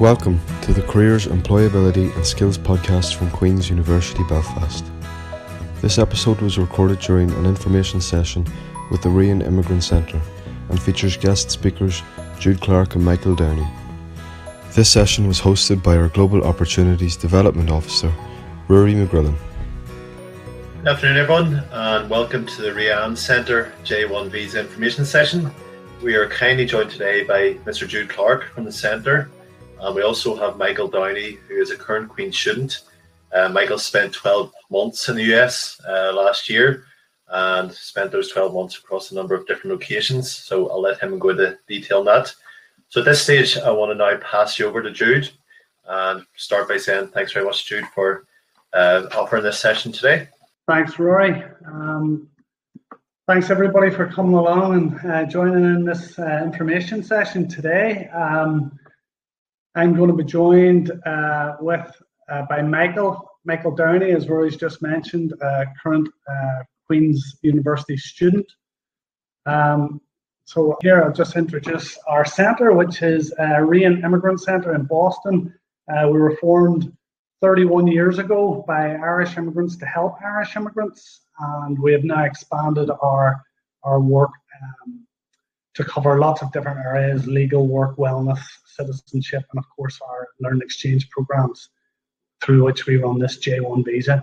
Welcome to the Careers, Employability and Skills podcast from Queen's University Belfast. This episode was recorded during an information session with the Rian Immigrant Centre and features guest speakers Jude Clark and Michael Downey. This session was hosted by our Global Opportunities Development Officer, Rory McGrillan. Good afternoon, everyone, and welcome to the Rian Centre J1 Visa Information Session. We are kindly joined today by Mr. Jude Clark from the Centre and we also have Michael Downey, who is a current Queen student. Uh, Michael spent 12 months in the US uh, last year and spent those 12 months across a number of different locations. So I'll let him go into detail on that. So at this stage, I want to now pass you over to Jude and start by saying thanks very much, Jude, for uh, offering this session today. Thanks, Rory. Um, thanks, everybody, for coming along and uh, joining in this uh, information session today. Um, I'm going to be joined uh, with uh, by Michael Michael Downey, as Rory's just mentioned, uh, current Queen's University student. Um, so here I'll just introduce our centre, which is uh, Rian Immigrant Centre in Boston. Uh, we were formed 31 years ago by Irish immigrants to help Irish immigrants, and we have now expanded our our work um, to cover lots of different areas: legal work, wellness, citizenship, and of course our learn exchange programs through which we run this J1 visa.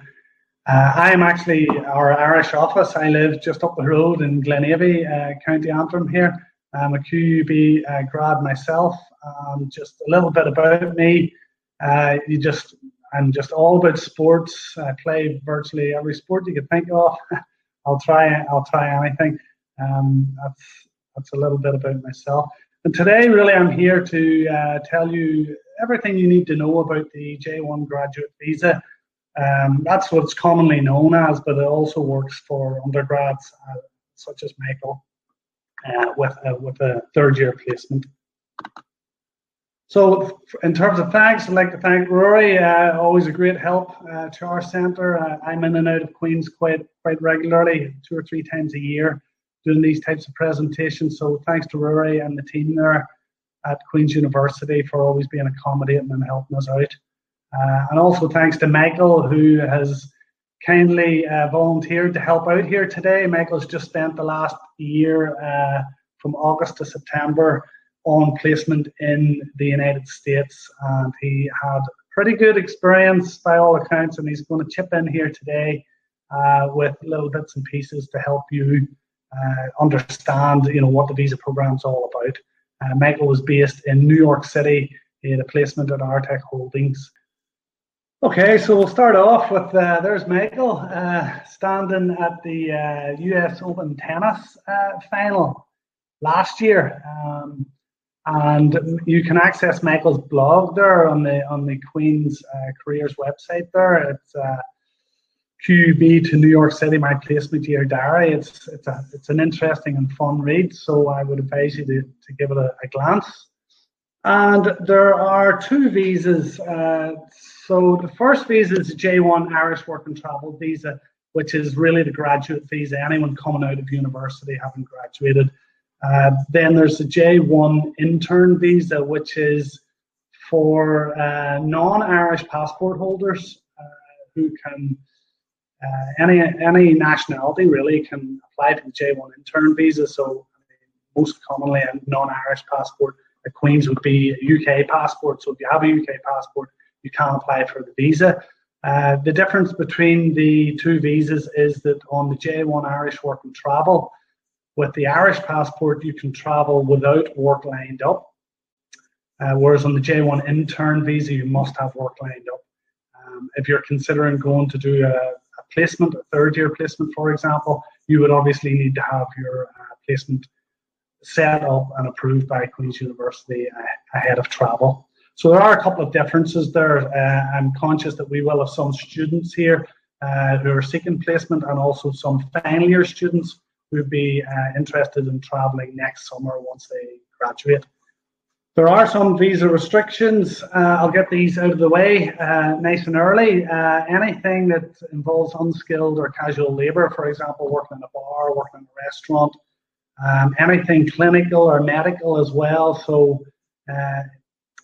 Uh, I am actually our Irish office. I live just up the road in Glenavy, uh, County Antrim here. I'm a QUB uh, grad myself. Um, just a little bit about me. Uh, you just I'm just all about sports. I play virtually every sport you could think of. I'll try I'll try anything. Um, that's that's a little bit about myself. And today, really, I'm here to uh, tell you everything you need to know about the J1 graduate visa. Um, that's what it's commonly known as, but it also works for undergrads uh, such as Michael uh, with, a, with a third year placement. So, in terms of thanks, I'd like to thank Rory. Uh, always a great help uh, to our centre. Uh, I'm in and out of Queens quite quite regularly, two or three times a year doing these types of presentations. So thanks to Rory and the team there at Queen's University for always being accommodating and helping us out. Uh, and also thanks to Michael who has kindly uh, volunteered to help out here today. Michael's just spent the last year uh, from August to September on placement in the United States and he had pretty good experience by all accounts and he's going to chip in here today uh, with little bits and pieces to help you uh, understand, you know, what the visa program's all about. Uh, Michael was based in New York City. He had a placement at Artec Holdings. Okay, so we'll start off with uh, there's Michael uh, standing at the uh, US Open tennis uh, final last year, um, and you can access Michael's blog there on the on the Queen's uh, Careers website. There, it's QUB to New York City, my placement year diary. It's it's a it's an interesting and fun read, so I would advise you to, to give it a, a glance. And there are two visas. Uh, so the first visa is the J1 Irish Work and Travel visa, which is really the graduate visa. Anyone coming out of university having graduated. Uh, then there's the J1 intern visa, which is for uh, non-Irish passport holders uh, who can uh, any any nationality really can apply for the J1 intern visa. So most commonly a non-Irish passport at Queens would be a UK passport. So if you have a UK passport, you can apply for the visa. Uh, the difference between the two visas is that on the J1 Irish work and travel, with the Irish passport, you can travel without work lined up. Uh, whereas on the J1 intern visa, you must have work lined up. Um, if you're considering going to do a placement, a third year placement, for example, you would obviously need to have your uh, placement set up and approved by Queen's University uh, ahead of travel. So there are a couple of differences there. Uh, I'm conscious that we will have some students here uh, who are seeking placement and also some final year students who would be uh, interested in travelling next summer once they graduate. There are some visa restrictions. Uh, I'll get these out of the way uh, nice and early. Uh, anything that involves unskilled or casual labour, for example, working in a bar, working in a restaurant, um, anything clinical or medical as well. So, uh,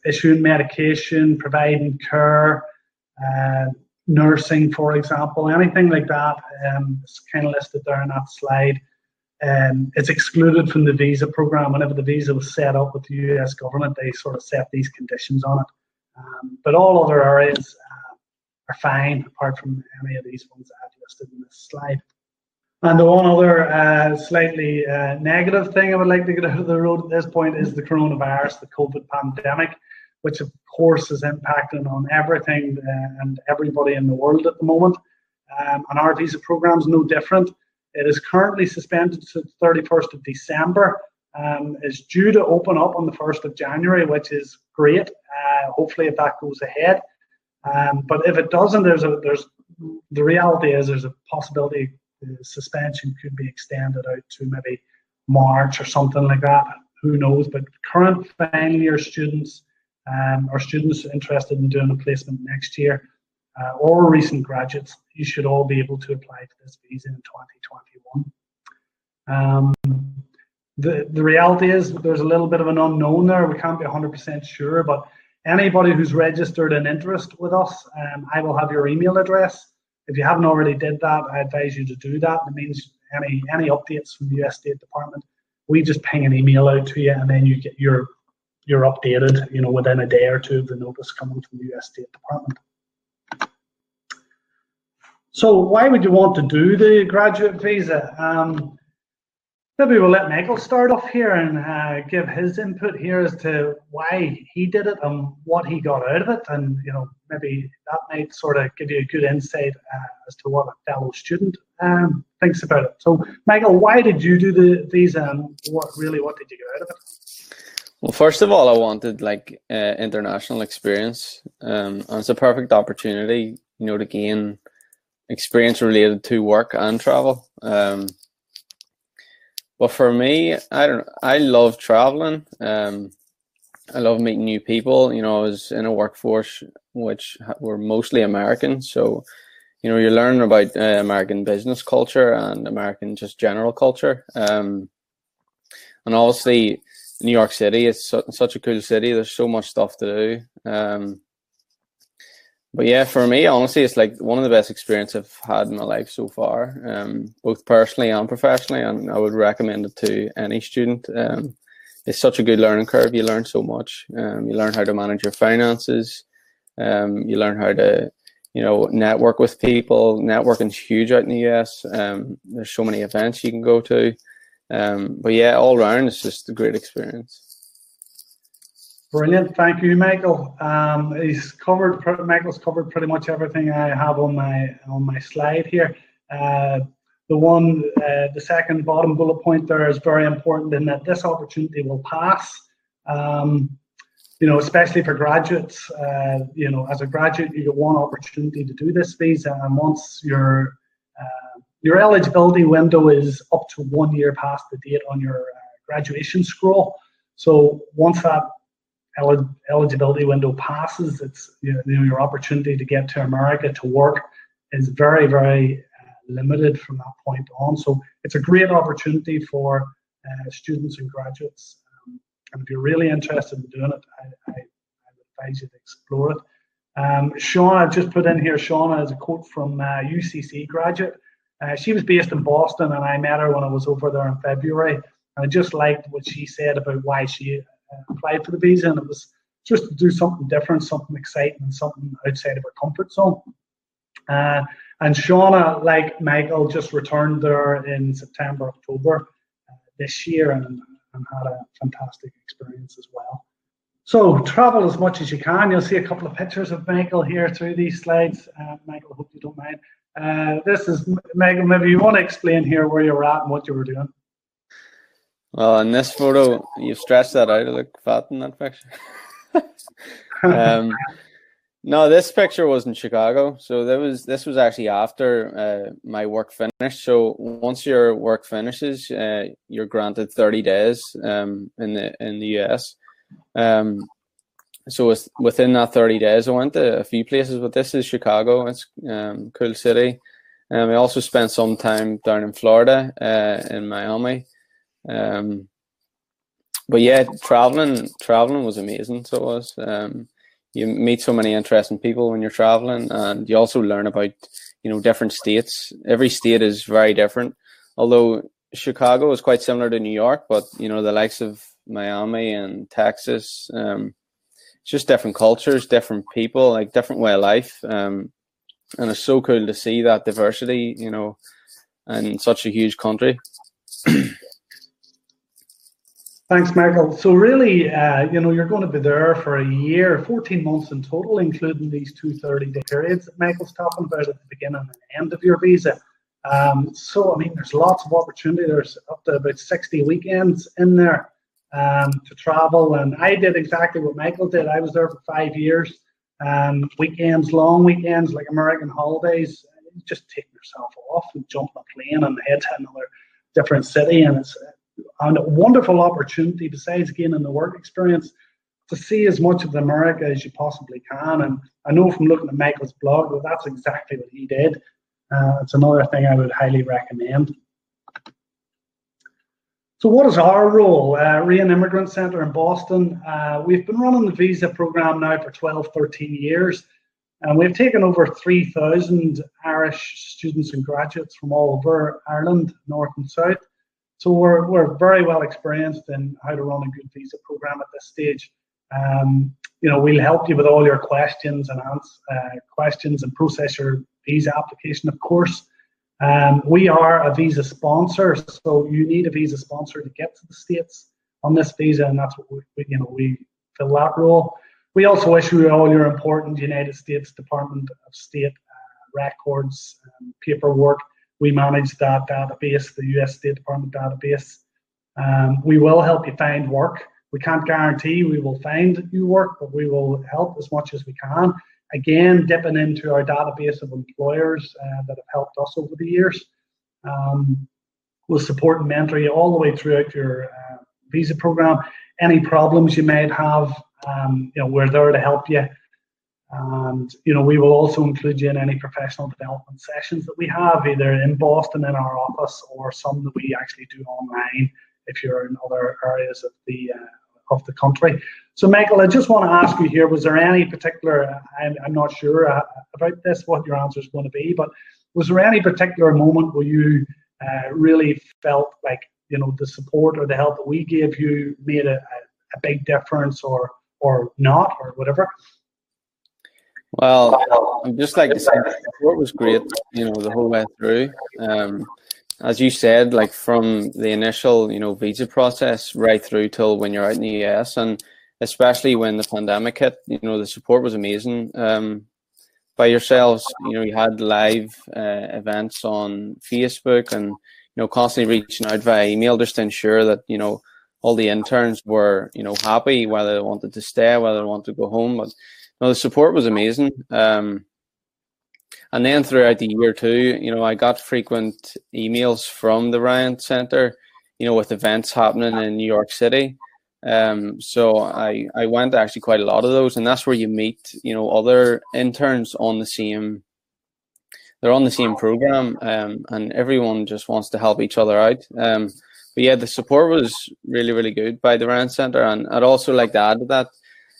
issuing medication, providing care, uh, nursing, for example, anything like that um, is kind of listed there in that slide. Um, it's excluded from the visa program. Whenever the visa was set up with the US government, they sort of set these conditions on it. Um, but all other areas uh, are fine, apart from any of these ones I've listed in this slide. And the one other uh, slightly uh, negative thing I would like to get out of the road at this point is the coronavirus, the COVID pandemic, which of course is impacting on everything uh, and everybody in the world at the moment. Um, and our visa program is no different. It is currently suspended to the 31st of December. Um, it's due to open up on the 1st of January, which is great. Uh, hopefully, if that goes ahead. Um, but if it doesn't, there's a there's the reality is there's a possibility the suspension could be extended out to maybe March or something like that. Who knows? But current final year students um, or students interested in doing a placement next year uh, or recent graduates, you should all be able to apply for this visa in 2021. Um, the, the reality is there's a little bit of an unknown there. We can't be 100% sure, but anybody who's registered an interest with us, um, I will have your email address. If you haven't already did that, I advise you to do that. It means any any updates from the US State Department, we just ping an email out to you, and then you get your you're updated, you know, within a day or two of the notice coming from the US State Department. So why would you want to do the graduate visa? Um, maybe we'll let Michael start off here and uh, give his input here as to why he did it and what he got out of it, and you know maybe that might sort of give you a good insight uh, as to what a fellow student um, thinks about it. So, Michael, why did you do the visa, and what really what did you get out of it? Well, first of all, I wanted like uh, international experience, um, and it's a perfect opportunity, you know, to gain experience related to work and travel. Um, but for me, I don't. I love traveling. Um, I love meeting new people. You know, I was in a workforce which were mostly American, so you know, you're learning about uh, American business culture and American just general culture. Um, and obviously, New York City is su- such a cool city. There's so much stuff to do. Um, but yeah, for me, honestly, it's like one of the best experiences I've had in my life so far, um, both personally and professionally. And I would recommend it to any student. Um, it's such a good learning curve. You learn so much. Um, you learn how to manage your finances. Um, you learn how to, you know, network with people. Networking's huge out in the US. Um, there's so many events you can go to. Um, but yeah, all around, it's just a great experience. Brilliant, thank you, Michael. Um, he's covered. Michael's covered pretty much everything I have on my on my slide here. Uh, the one, uh, the second bottom bullet point there is very important in that this opportunity will pass. Um, you know, especially for graduates. Uh, you know, as a graduate, you get one opportunity to do this visa, and once your uh, your eligibility window is up to one year past the date on your uh, graduation scroll. So once that eligibility window passes, it's you know, your opportunity to get to America to work is very, very uh, limited from that point on. So it's a great opportunity for uh, students and graduates. Um, and if you're really interested in doing it, I, I, I advise you to explore it. Um, Shauna, I've just put in here, Shauna is a quote from uh, UCC graduate. Uh, she was based in Boston, and I met her when I was over there in February. And I just liked what she said about why she applied for the visa, and it was just to do something different, something exciting, something outside of our comfort zone. Uh, and Shauna, like Michael, just returned there in September, October uh, this year, and, and had a fantastic experience as well. So travel as much as you can. You'll see a couple of pictures of Michael here through these slides. Uh, Michael, hope you don't mind. Uh, this is Michael. Maybe you want to explain here where you were at and what you were doing. Well, in this photo, you've stretched that out. I look fat in that picture. um, no, this picture was in Chicago. So that was this was actually after uh, my work finished. So once your work finishes, uh, you're granted 30 days um, in the in the US. Um, so within that 30 days, I went to a few places. But this is Chicago. It's um, cool city. Um, I also spent some time down in Florida, uh, in Miami. Um, but yeah, traveling traveling was amazing. So it was. Um, you meet so many interesting people when you're traveling, and you also learn about you know different states. Every state is very different. Although Chicago is quite similar to New York, but you know the likes of Miami and Texas, um, it's just different cultures, different people, like different way of life. Um, and it's so cool to see that diversity, you know, in such a huge country. Thanks, Michael. So really, uh, you know, you're going to be there for a year, 14 months in total, including these two 30-day periods that Michael's talking about at the beginning and end of your visa. Um, so, I mean, there's lots of opportunity. There's up to about 60 weekends in there um, to travel. And I did exactly what Michael did. I was there for five years. Um, weekends, long weekends, like American holidays, just take yourself off and jump on a plane and head to another different city. And it's a wonderful opportunity, besides gaining the work experience, to see as much of America as you possibly can. And I know from looking at Michael's blog that that's exactly what he did. Uh, it's another thing I would highly recommend. So what is our role? Uh, Rian Immigrant Centre in Boston. Uh, we've been running the visa program now for 12, 13 years. And we've taken over 3,000 Irish students and graduates from all over Ireland, North and South. So we're, we're very well experienced in how to run a good visa program at this stage. Um, you know, we'll help you with all your questions and answer, uh, questions and process your visa application, of course. Um, we are a visa sponsor, so you need a visa sponsor to get to the states on this visa, and that's what we, you know we fill that role. We also issue all your important United States Department of State uh, records, paperwork. We manage that database, the U.S. State Department database. Um, we will help you find work. We can't guarantee we will find you work, but we will help as much as we can again, dipping into our database of employers uh, that have helped us over the years. Um, we'll support and mentor you all the way throughout your uh, visa program. Any problems you might have, um, you know, we're there to help you. And you know, we will also include you in any professional development sessions that we have, either in Boston in our office or some that we actually do online if you're in other areas of the uh, of the country. So, Michael, I just want to ask you here: Was there any particular? I'm, I'm not sure uh, about this, what your answer is going to be, but was there any particular moment where you uh, really felt like you know the support or the help that we gave you made a, a big difference, or or not, or whatever? Well, I'm just like the support was great, you know, the whole way through. Um, as you said, like from the initial, you know, visa process right through till when you're out in the US, and especially when the pandemic hit, you know, the support was amazing. Um, by yourselves, you know, you had live uh, events on Facebook, and you know, constantly reaching out via email just to ensure that you know all the interns were, you know, happy whether they wanted to stay, whether they wanted to go home. But know, the support was amazing. Um, and then throughout the year too, you know, I got frequent emails from the Ryan Center, you know, with events happening in New York City. Um, so I I went actually quite a lot of those, and that's where you meet, you know, other interns on the same. They're on the same program, um, and everyone just wants to help each other out. Um, but yeah, the support was really really good by the Ryan Center, and I'd also like to add to that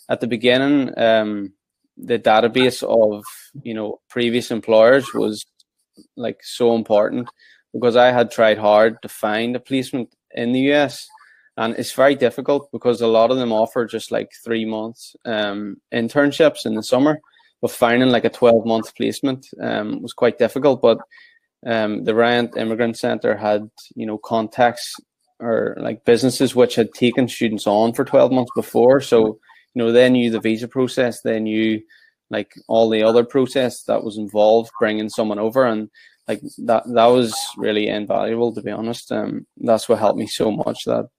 at the beginning. Um, the database of you know previous employers was like so important because I had tried hard to find a placement in the US and it's very difficult because a lot of them offer just like three months um, internships in the summer but finding like a 12 month placement um, was quite difficult but um, the Ryan Immigrant Center had you know contacts or like businesses which had taken students on for 12 months before so you know, they knew the visa process, they knew like all the other process that was involved bringing someone over, and like that that was really invaluable to be honest. Um, that's what helped me so much that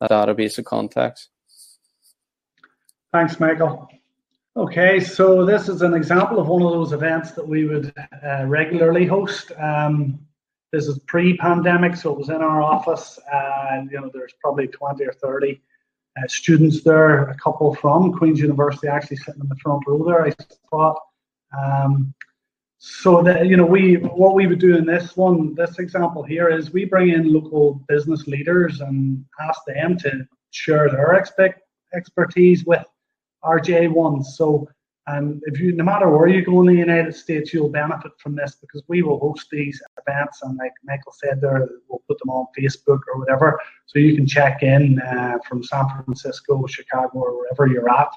that database of contacts. Thanks, Michael. Okay, so this is an example of one of those events that we would uh, regularly host. Um, this is pre-pandemic, so it was in our office. and you know, there's probably 20 or 30 uh, students there, a couple from Queen's University actually sitting in the front row there, I thought. Um, so that you know, we what we would do in this one, this example here is we bring in local business leaders and ask them to share their expect, expertise with our J1s. So and if you, no matter where you go in the United States, you'll benefit from this because we will host these events, and like Michael said, there we'll put them on Facebook or whatever, so you can check in uh, from San Francisco, Chicago, or wherever you're at.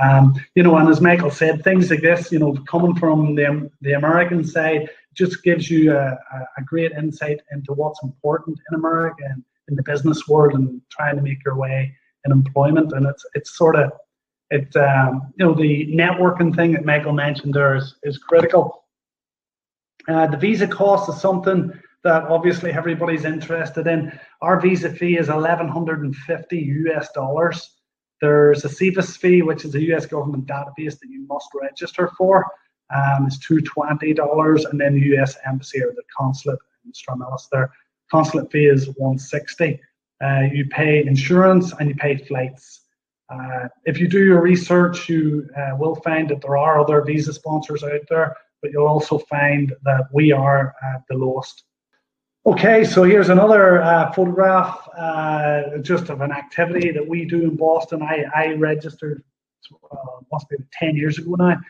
Um, you know, and as Michael said, things like this, you know, coming from the the American side, just gives you a, a great insight into what's important in America and in the business world, and trying to make your way in employment. And it's it's sort of it um, you know the networking thing that Michael mentioned there is, is critical. Uh, the visa cost is something that obviously everybody's interested in. Our visa fee is 1150 US dollars. There's a SEVIS fee, which is a US government database that you must register for. Um, it's $220, and then the US Embassy or the consulate in Stranmillis there. Consulate fee is 160. Uh, you pay insurance and you pay flights. Uh, if you do your research, you uh, will find that there are other visa sponsors out there, but you'll also find that we are uh, the lowest. Okay, so here's another uh, photograph uh, just of an activity that we do in Boston. I, I registered, must be 10 years ago now,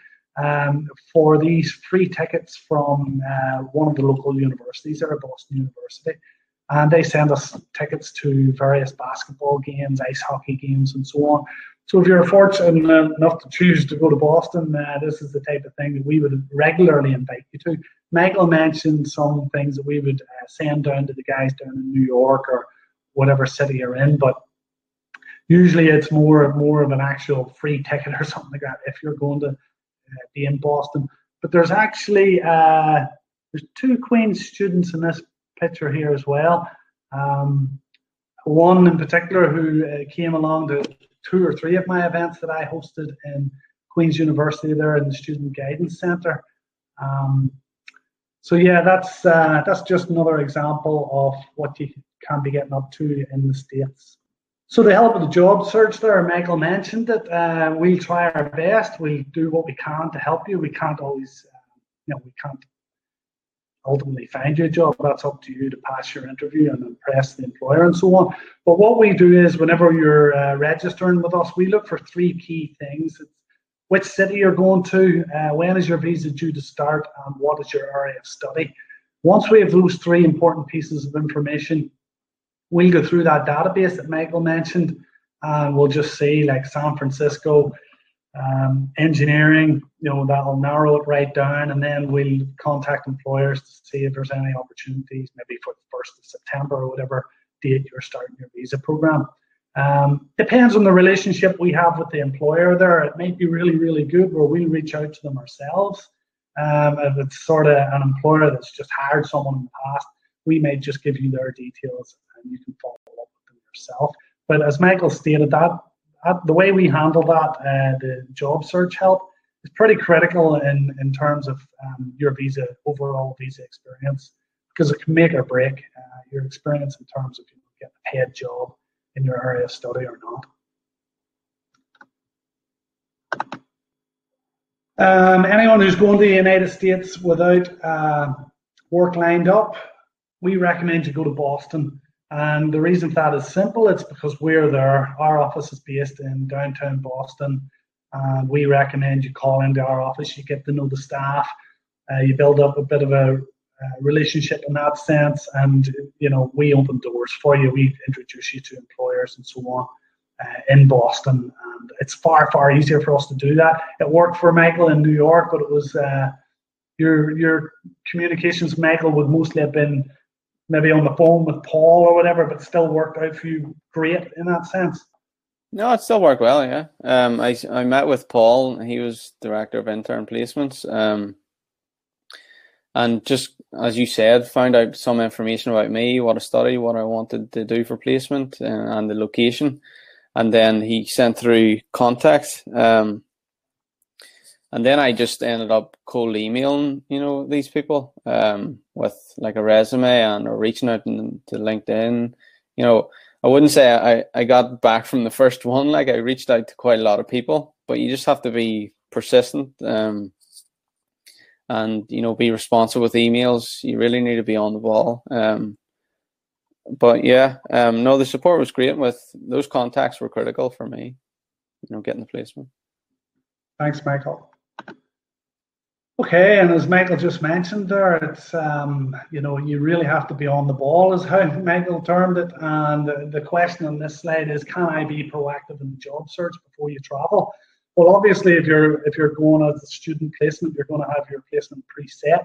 um, for these free tickets from one of the local universities there Boston University and they send us tickets to various basketball games, ice hockey games, and so on. So if you're fortunate enough to choose to go to Boston, uh, this is the type of thing that we would regularly invite you to. Michael mentioned some things that we would uh, send down to the guys down in New York or whatever city you're in, but usually it's more more of an actual free ticket or something like that if you're going to uh, be in Boston. But there's actually uh, there's two Queen's students in this picture here as well. Um, one in particular who uh, came along to two or three of my events that I hosted in Queen's University there in the Student Guidance Centre. Um, so yeah, that's uh, that's just another example of what you can be getting up to in the states. So to help with the job search there, Michael mentioned it. Uh, we'll try our best. We'll do what we can to help you. We can't always, uh, you know, we can't ultimately find you a job. That's up to you to pass your interview and impress the employer and so on. But what we do is whenever you're uh, registering with us, we look for three key things. Which city you're going to, uh, when is your visa due to start, and what is your area of study. Once we have those three important pieces of information, we'll go through that database that Michael mentioned, and we'll just see like San Francisco, um, engineering, you know, that'll narrow it right down, and then we'll contact employers to see if there's any opportunities, maybe for the first of September or whatever date you're starting your visa program. Um, depends on the relationship we have with the employer there. It might be really, really good where we'll reach out to them ourselves. Um, if it's sort of an employer that's just hired someone in the past, we may just give you their details and you can follow up with them yourself. But as Michael stated, that the way we handle that, uh, the job search help, is pretty critical in, in terms of um, your visa, overall visa experience, because it can make or break uh, your experience in terms of getting a paid job in your area of study or not. Um, anyone who's going to the United States without uh, work lined up, we recommend you go to Boston. And the reason for that is simple. It's because we're there. Our office is based in downtown Boston. And we recommend you call into our office. You get to know the staff. Uh, you build up a bit of a uh, relationship in that sense. And, you know, we open doors for you. We introduce you to employers and so on uh, in Boston. And it's far, far easier for us to do that. It worked for Michael in New York, but it was uh, your, your communications, Michael, would mostly have been maybe on the phone with Paul or whatever, but still worked out for you great in that sense. No, it still worked well. Yeah, um, I I met with Paul. He was director of intern placements. Um, and just as you said, found out some information about me, what I study, what I wanted to do for placement, uh, and the location. And then he sent through contacts. Um, and then I just ended up cold emailing, you know, these people um, with like a resume and or reaching out to LinkedIn. You know, I wouldn't say I, I got back from the first one. Like I reached out to quite a lot of people, but you just have to be persistent um, and you know be responsive with emails. You really need to be on the ball. Um, but yeah, um, no, the support was great. With those contacts were critical for me, you know, getting the placement. Thanks, Michael. Okay, and as Michael just mentioned there, it's um, you know you really have to be on the ball, is how Michael termed it. And the, question on this slide is, can I be proactive in the job search before you travel? Well, obviously, if you're if you're going as a student placement, you're going to have your placement preset.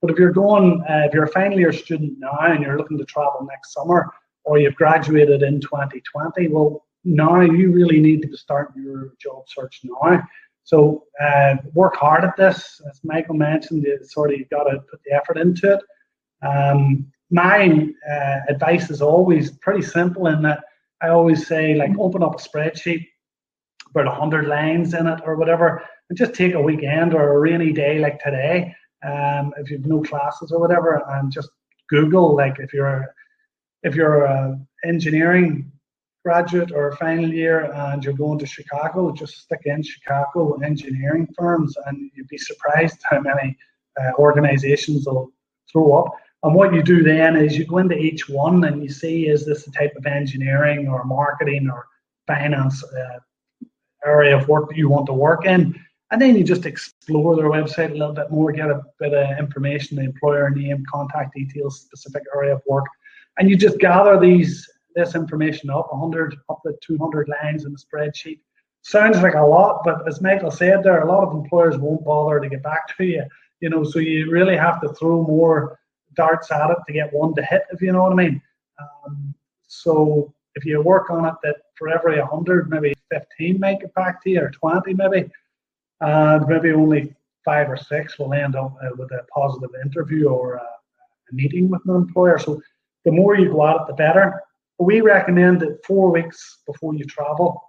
But if you're going, uh, if you're a final year student now and you're looking to travel next summer, or you've graduated in 2020, well, now you really need to start your job search now. So uh, work hard at this. As Michael mentioned, you sort of you've got to put the effort into it. Um, my uh, advice is always pretty simple in that I always say, like, open up a spreadsheet, about 100 lines in it or whatever, and just take a weekend or a rainy day like today, um, if you've no classes or whatever, and just Google, like, if you're if you're a engineering graduate or final year and you're going to Chicago, just stick in Chicago engineering firms and you'd be surprised how many uh, organizations will throw up. And what you do then is you go into each one and you see is this the type of engineering or marketing or finance uh, area of work that you want to work in. And then you just explore their website a little bit more, get a bit of information, the employer name, contact details, specific area of work, and you just gather these this information up 100 up to 200 lines in the spreadsheet. Sounds like a lot, but as Michael said there, a lot of employers won't bother to get back to you. You know, so you really have to throw more darts at it to get one to hit, if you know what I mean. Um, so if you work on it, that for every 100, maybe 15 make get back to you, or 20 maybe, and maybe only five or six will end up uh, with a positive interview or a, a meeting with an employer. So the more you go at it, the better. We recommend that four weeks before you travel,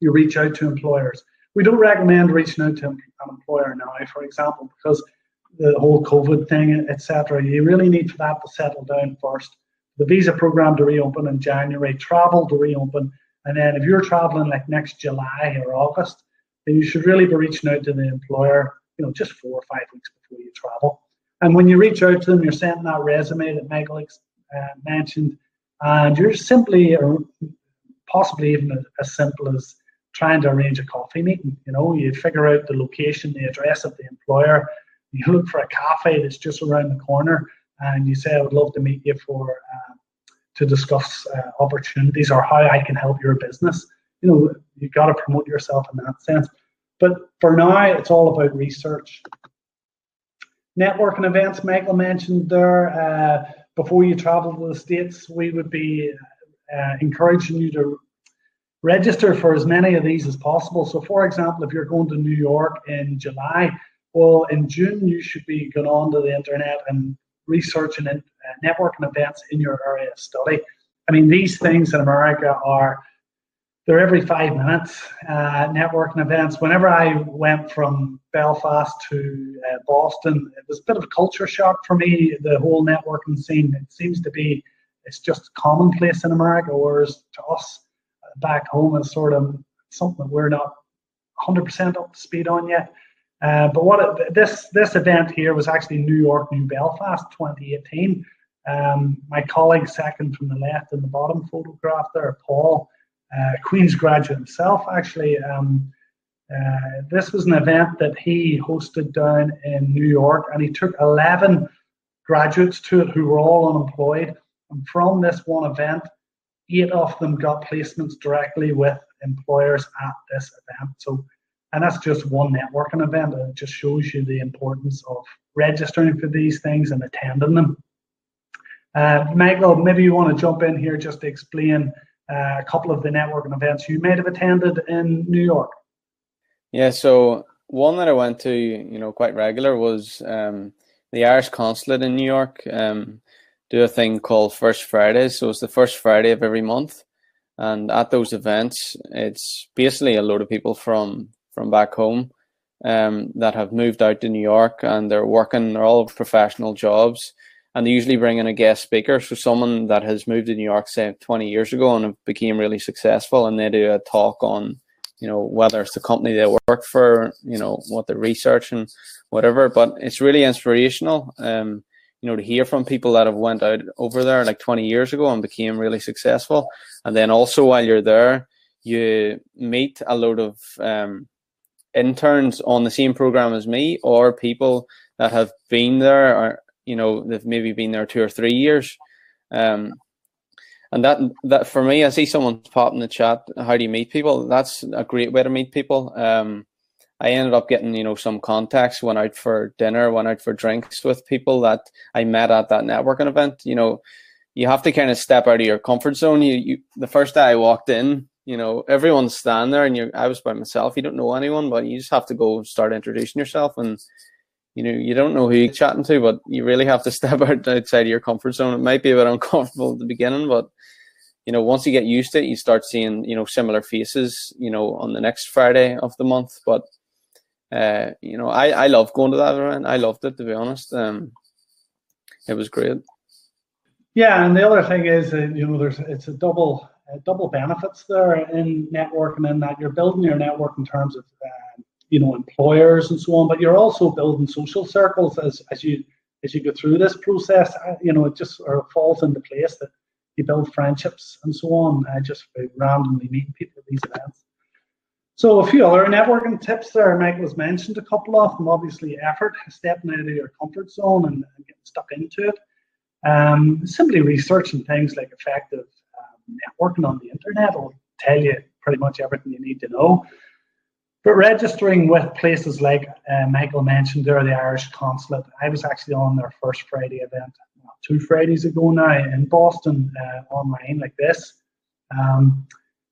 you reach out to employers. We don't recommend reaching out to an employer now, for example, because the whole COVID thing, etc. You really need for that to settle down first. The visa program to reopen in January, travel to reopen, and then if you're traveling like next July or August, then you should really be reaching out to the employer, you know, just four or five weeks before you travel. And when you reach out to them, you're sending that resume that Michael uh, mentioned, and you're simply, or possibly even as simple as trying to arrange a coffee meeting. You know, you figure out the location, the address of the employer. You look for a cafe that's just around the corner, and you say, "I would love to meet you for uh, to discuss uh, opportunities or how I can help your business." You know, you've got to promote yourself in that sense. But for now, it's all about research. Networking events, Michael mentioned there. Uh, before you travel to the States, we would be uh, encouraging you to register for as many of these as possible. So, for example, if you're going to New York in July, well, in June, you should be going on to the internet and researching uh, networking events in your area of study. I mean, these things in America are they're every five minutes uh, networking events. Whenever I went from Belfast to uh, Boston, it was a bit of a culture shock for me. The whole networking scene. It seems to be it's just commonplace in America, whereas to us uh, back home it's sort of something that we're not 100% up to speed on yet. Uh, but what it, this this event here was actually New York, New Belfast, 2018. Um, my colleague, second from the left in the bottom photograph there, Paul Queen's graduate himself, actually. Um, uh, this was an event that he hosted down in New York, and he took 11 graduates to it who were all unemployed. And from this one event, eight of them got placements directly with employers at this event. So, and that's just one networking event. And it just shows you the importance of registering for these things and attending them. Uh, Michael, maybe you want to jump in here just to explain uh, a couple of the networking events you might have attended in New York. Yeah, so one that I went to, you know, quite regular was um, the Irish consulate in New York. Um, do a thing called First Fridays, so it's the first Friday of every month, and at those events, it's basically a load of people from from back home um, that have moved out to New York and they're working. They're all professional jobs and they usually bring in a guest speaker. So someone that has moved to New York, say 20 years ago, and became really successful, and they do a talk on, you know, whether it's the company they work for, you know, what they research and whatever. But it's really inspirational. Um, you know to hear from people that have went out over there like 20 years ago and became really successful and then also while you're there you meet a load of um, interns on the same program as me or people that have been there you know they've maybe been there two or three years. Um, and that that for me i see someone pop in the chat how do you meet people? That's a great way to meet people. Um, i ended up getting you know some contacts went out for dinner went out for drinks with people that i met at that networking event. You know you have to kind of step out of your comfort zone. You, you the first day i walked in you know, everyone's standing there and you I was by myself. You don't know anyone, but you just have to go start introducing yourself and you know, you don't know who you're chatting to, but you really have to step out outside of your comfort zone. It might be a bit uncomfortable at the beginning, but you know, once you get used to it, you start seeing, you know, similar faces, you know, on the next Friday of the month. But uh, you know, I, I love going to that event. I loved it to be honest. Um it was great. Yeah, and the other thing is, uh, you know, there's it's a double uh, double benefits there in networking in that you're building your network in terms of uh, you know employers and so on, but you're also building social circles as as you as you go through this process. Uh, you know, it just sort of falls into place that you build friendships and so on uh, just randomly meeting people at these events. So a few other networking tips there. Michael's mentioned a couple of them. Obviously, effort, stepping out of your comfort zone and, and getting stuck into it. Um, simply researching things like effective networking on the internet will tell you pretty much everything you need to know. But registering with places like uh, Michael mentioned there, the Irish Consulate, I was actually on their first Friday event two Fridays ago now in Boston uh, online like this. Um,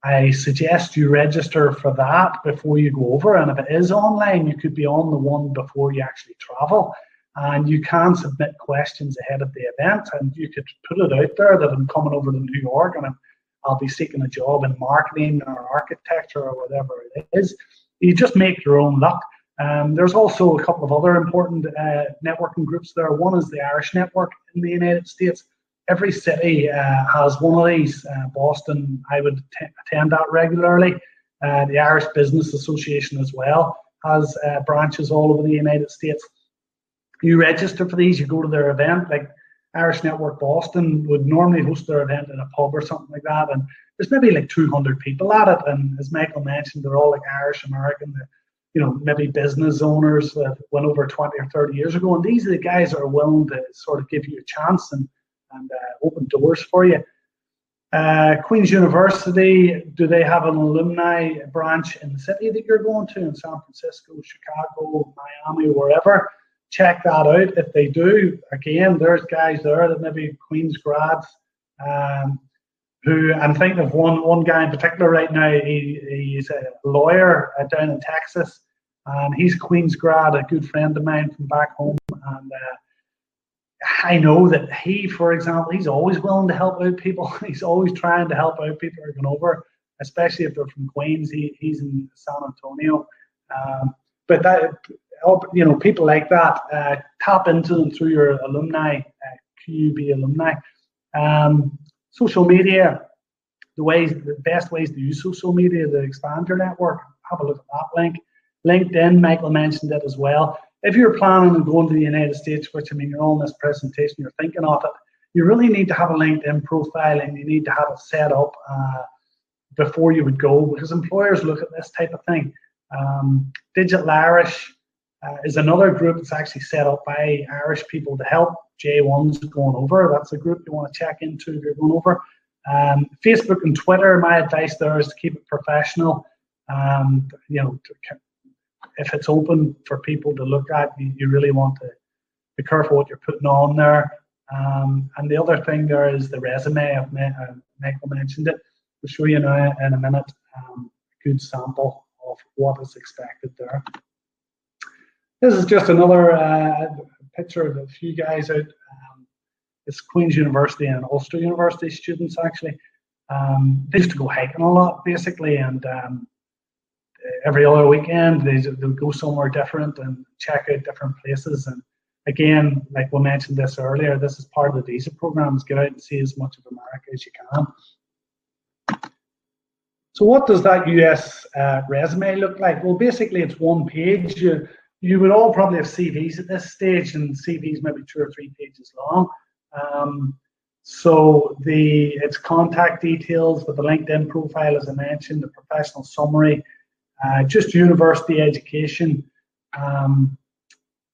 I suggest you register for that before you go over. And if it is online, you could be on the one before you actually travel. And you can submit questions ahead of the event. And you could put it out there that I'm coming over to New York and I'm I'll be seeking a job in marketing or architecture or whatever it is. You just make your own luck. Um, there's also a couple of other important uh, networking groups there. One is the Irish Network in the United States. Every city uh, has one of these. Uh, Boston, I would t- attend that regularly. Uh, the Irish Business Association as well has uh, branches all over the United States. You register for these, you go to their event. Like Irish Network Boston would normally host their event in a pub or something like that, and there's maybe like 200 people at it. And as Michael mentioned, they're all like Irish American, you know, maybe business owners that went over 20 or 30 years ago. And these are the guys that are willing to sort of give you a chance and and uh, open doors for you. Uh, Queen's University, do they have an alumni branch in the city that you're going to in San Francisco, Chicago, Miami, wherever? check that out. If they do, again, there's guys there that maybe Queen's grads. Um, who I'm thinking of one one guy in particular right now. He, he's a lawyer uh, down in Texas, and he's Queen's grad, a good friend of mine from back home. And uh, I know that he, for example, he's always willing to help out people. he's always trying to help out people who are going over, especially if they're from Queens. He, he's in San Antonio. Um, but that you know, people like that, uh, tap into them through your alumni, uh, QUB alumni. Um, social media, the ways, the best ways to use social media to expand your network. Have a look at that link. LinkedIn, Michael mentioned it as well. If you're planning on going to the United States, which I mean, you're on this presentation, you're thinking of it, you really need to have a LinkedIn profile and you need to have it set up uh, before you would go because employers look at this type of thing. Um, Digital Irish, uh, is another group that's actually set up by Irish people to help J1s going over. That's a group you want to check into if you're going over. Um, Facebook and Twitter, my advice there is to keep it professional. Um, you know, to, if it's open for people to look at, you, you, really want to be careful what you're putting on there. Um, and the other thing there is the resume. I've met, uh, Michael mentioned it. We'll show you now in a minute um, a good sample of what is expected there. This is just another uh, picture of a few guys out. Um, it's Queen's University and Ulster University students actually. Um, they used to go hiking a lot basically, and um, every other weekend they they go somewhere different and check out different places. And again, like we mentioned this earlier, this is part of the visa programs. Get out and see as much of America as you can. So what does that US uh, resume look like? Well, basically it's one page. You, you would all probably have CVs at this stage, and CVs maybe two or three pages long. Um, so the its contact details with the LinkedIn profile, as I mentioned, the professional summary, uh, just university education, um,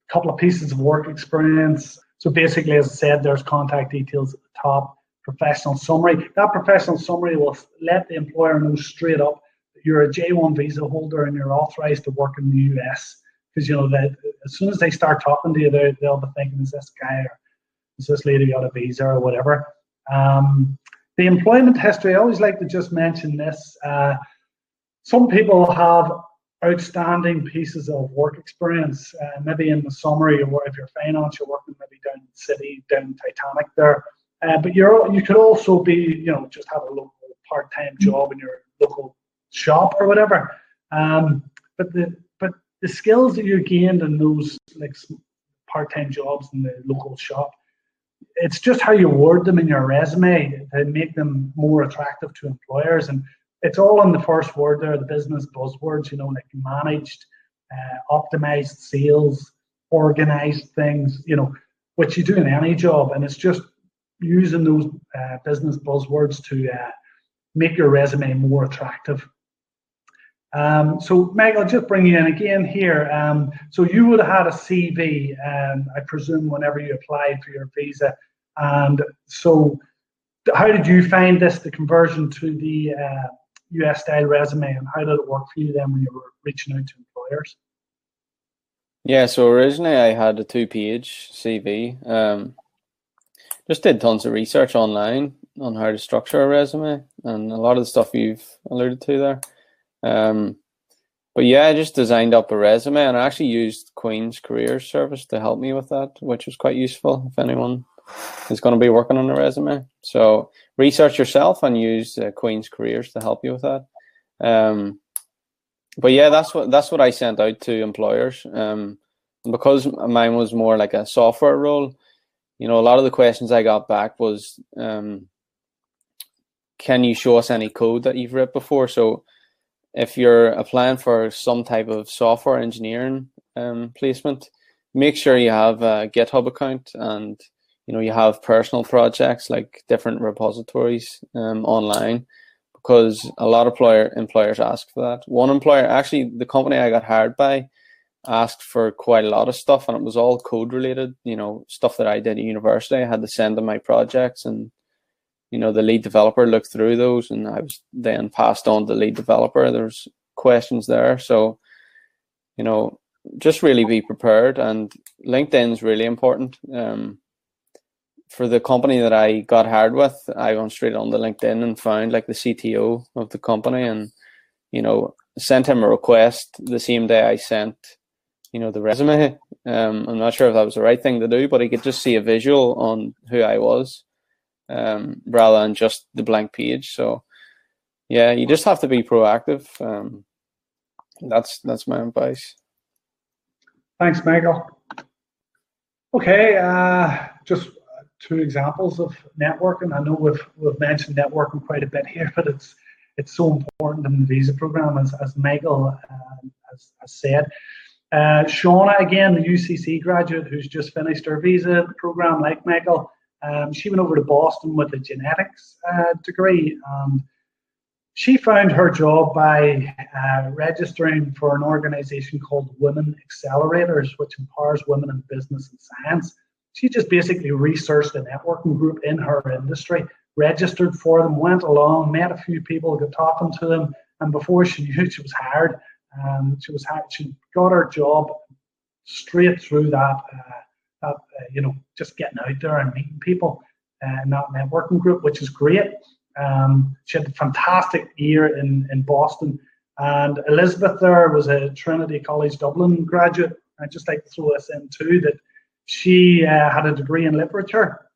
a couple of pieces of work experience. So basically, as I said, there's contact details at the top, professional summary. That professional summary will let the employer know straight up that you're a J1 visa holder and you're authorized to work in the US. Because you know that as soon as they start talking to you, they'll be thinking, "Is this guy or is this lady got a visa or whatever?" Um, the employment history. I always like to just mention this. Uh, some people have outstanding pieces of work experience. Uh, maybe in the summary, or if you're finance, you're working maybe down in the city, down Titanic there. Uh, but you're you could also be, you know, just have a local part-time job in your local shop or whatever. Um, but the the skills that you gained in those like part-time jobs in the local shop, it's just how you word them in your resume to make them more attractive to employers. And it's all in the first word there, the business buzzwords, you know, like managed, uh, optimized sales, organized things, you know, which you do in any job. And it's just using those uh, business buzzwords to uh, make your resume more attractive. Um, so, Meg, I'll just bring you in again here. Um, so, you would have had a CV, um, I presume, whenever you applied for your visa. And so, how did you find this, the conversion to the uh, US style resume, and how did it work for you then when you were reaching out to employers? Yeah, so originally I had a two page CV. Um, just did tons of research online on how to structure a resume and a lot of the stuff you've alluded to there. Um, but yeah, I just designed up a resume and I actually used Queen's Career Service to help me with that, which was quite useful if anyone is going to be working on a resume. So research yourself and use uh, Queen's Careers to help you with that. Um, but yeah, that's what that's what I sent out to employers. Um, because mine was more like a software role, you know, a lot of the questions I got back was, um, can you show us any code that you've written before? So if you're applying for some type of software engineering um, placement, make sure you have a GitHub account and you know you have personal projects like different repositories um, online because a lot of employer employers ask for that. One employer, actually, the company I got hired by, asked for quite a lot of stuff, and it was all code related. You know, stuff that I did at university. I had to send them my projects, and you know, the lead developer looked through those, and I was then passed on to the lead developer. There's questions there, so you know, just really be prepared. And LinkedIn is really important. Um, for the company that I got hired with, I went straight on the LinkedIn and found like the CTO of the company and, you know, sent him a request the same day I sent, you know, the resume. Um, I'm not sure if that was the right thing to do, but he could just see a visual on who I was, um, rather than just the blank page. So, yeah, you just have to be proactive. Um, that's that's my advice. Thanks, Michael. Okay, uh, just two examples of networking. I know we've we've mentioned networking quite a bit here, but it's it's so important in the visa program, as as Michael uh, has, has, said. Uh, Shauna, again, the UCC graduate who's just finished her visa program, like Michael, um, she went over to Boston with a genetics uh, degree. And she found her job by uh, registering for an organization called Women Accelerators, which empowers women in business and science she just basically researched a networking group in her industry, registered for them, went along, met a few people, got talking to them, and before she knew she was hired, um, she was hired, she got her job straight through that, uh, uh, you know, just getting out there and meeting people uh, in that networking group, which is great. Um, she had a fantastic year in, in Boston. And Elizabeth there was a Trinity College Dublin graduate. I'd just like to throw this in too that she uh, had a degree in literature,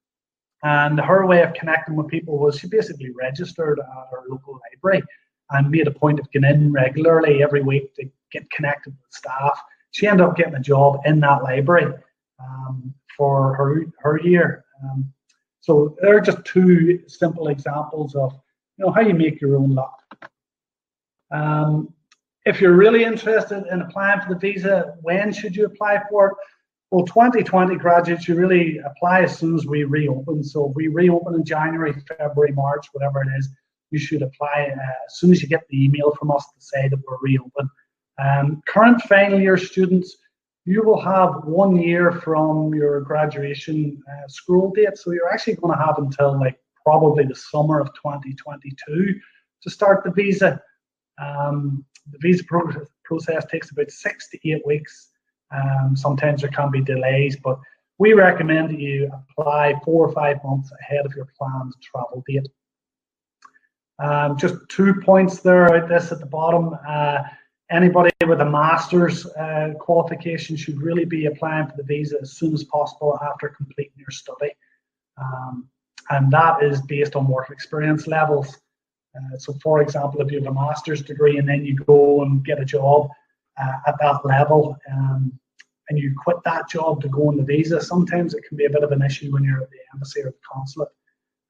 and her way of connecting with people was she basically registered at her local library and made a point of getting in regularly every week to get connected with staff. She ended up getting a job in that library um, for her her year. Um, so there are just two simple examples of you know how you make your own luck. Um, if you're really interested in applying for the visa, when should you apply for it? Well, 2020 graduates, you really apply as soon as we reopen. So if we reopen in January, February, March, whatever it is, you should apply uh, as soon as you get the email from us to say that we're reopen. Um, current final year students, you will have one year from your graduation uh, school date. So you're actually going to have until like probably the summer of 2022 to start the visa. Um, the visa pro- process takes about six to eight weeks. Um, sometimes there can be delays, but we recommend that you apply four or five months ahead of your planned travel date. Um, just two points there out this at the bottom. Uh, anybody with a master's uh, qualification should really be applying for the visa as soon as possible after completing your study. Um, and that is based on work experience levels. Uh, so, for example, if you have a master's degree and then you go and get a job uh, at that level um, and you quit that job to go on the visa, sometimes it can be a bit of an issue when you're at the embassy or the consulate.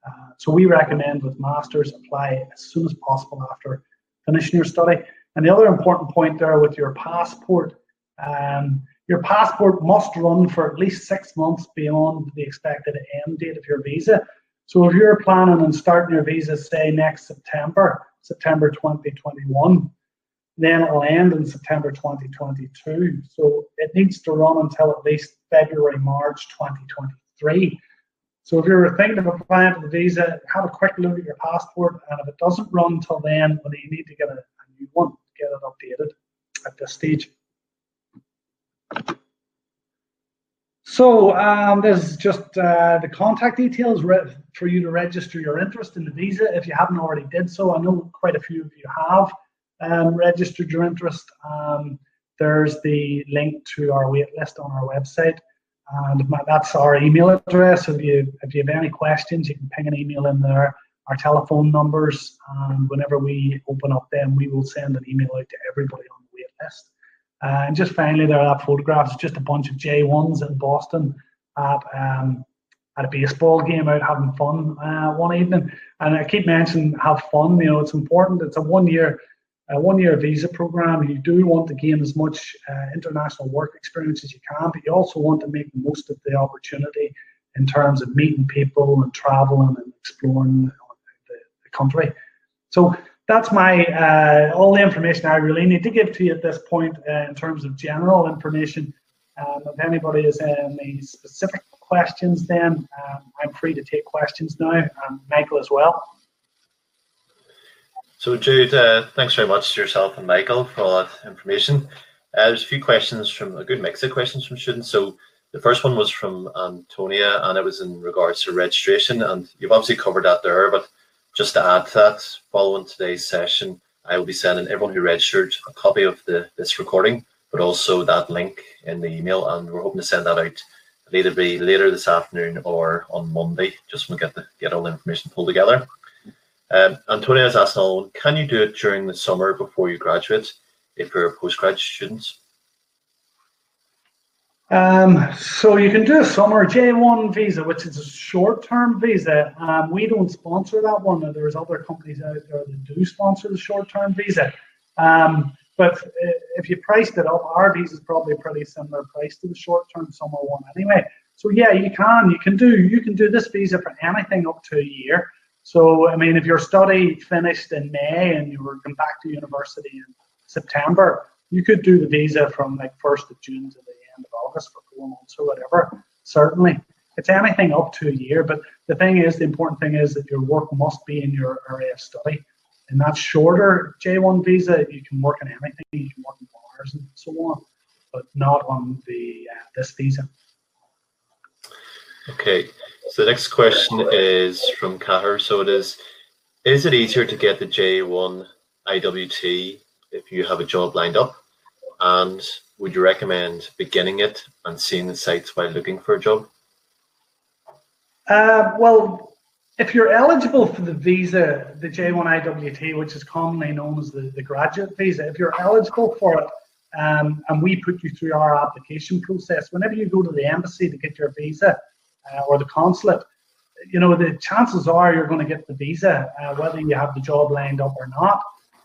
Uh, so, we recommend with masters apply as soon as possible after finishing your study. And the other important point there with your passport, um, your passport must run for at least six months beyond the expected end date of your visa. So if you're planning on starting your visa, say next September, September 2021, then it'll end in September 2022. So it needs to run until at least February, March 2023. So if you're thinking of applying for the visa, have a quick look at your passport, and if it doesn't run till then, well, you need to get a, a new one, it updated at this stage. So um, there's just uh, the contact details for you to register your interest in the visa if you haven't already did so. I know quite a few of you have um, registered your interest. Um, there's the link to our waitlist on our website, and that's our email address. If you if you have any questions, you can ping an email in there. Our telephone numbers, and whenever we open up, them we will send an email out to everybody on the waitlist. Uh, and just finally, there are photographs, just a bunch of J1s in Boston at, um, at a baseball game out having fun uh, one evening. And I keep mentioning have fun, you know, it's important. It's a one year a one year visa program. You do want to gain as much uh, international work experience as you can, but you also want to make the most of the opportunity in terms of meeting people and traveling and exploring country. So that's my uh, all the information I really need to give to you at this point uh, in terms of general information. Um, if anybody has any specific questions, then um, I'm free to take questions now, and Michael as well. So, Jude, uh, thanks very much to yourself and Michael for all that information. Uh, there's a few questions from a good mix of questions from students. So, the first one was from Antonia, and it was in regards to registration. And you've obviously covered that there, but just to add to that, following today's session, I will be sending everyone who registered a copy of the this recording, but also that link in the email, and we're hoping to send that out either be later this afternoon or on Monday, just when we get the get all the information pulled together. Um, Antonia has asked can you do it during the summer before you graduate if you're a postgraduate student? Um, so you can do a summer J1 visa, which is a short-term visa. Um, we don't sponsor that one. There's other companies out there that do sponsor the short-term visa. Um, but if you priced it up, our visa is probably a pretty similar price to the short-term summer one anyway. So yeah, you can you can do you can do this visa for anything up to a year. So I mean, if your study finished in May and you were going back to university in September, you could do the visa from like first of June to the end of August for four months or whatever. Certainly, it's anything up to a year. But the thing is, the important thing is that your work must be in your area of study. And that shorter J1 visa, you can work on anything. You can work in bars and so on, but not on the uh, this visa. Okay, so the next question is from Kahar. So it is: Is it easier to get the J1 IWT if you have a job lined up? And would you recommend beginning it and seeing the sites while looking for a job? Uh, well, if you're eligible for the visa, the J1 IWT, which is commonly known as the, the graduate visa, if you're eligible for it, um, and we put you through our application process, whenever you go to the embassy to get your visa uh, or the consulate, you know, the chances are you're going to get the visa, uh, whether you have the job lined up or not.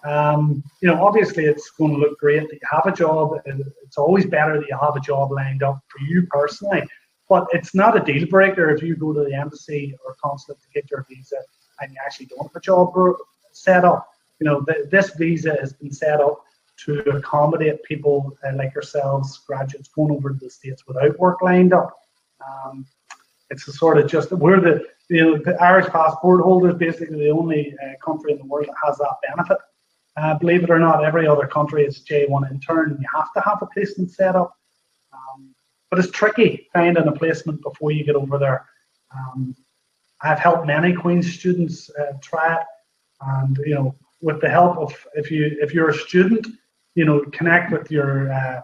Um, you know, obviously, it's going to look great that you have a job. and It's always better that you have a job lined up for you personally. But it's not a deal breaker if you go to the embassy or consulate to get your visa and you actually don't have a job set up. You know, th- this visa has been set up to accommodate people uh, like yourselves, graduates going over to the States without work lined up. Um, it's a sort of just, we're the, you know, the Irish passport holders, basically the only uh, country in the world that has that benefit. Uh, believe it or not, every other country is J1 intern. And you have to have a placement set up. Um, but it's tricky finding a placement before you get over there. Um, I've helped many Queen's students uh, try it, and you know, with the help of if you if you're a student, you know, connect with your uh,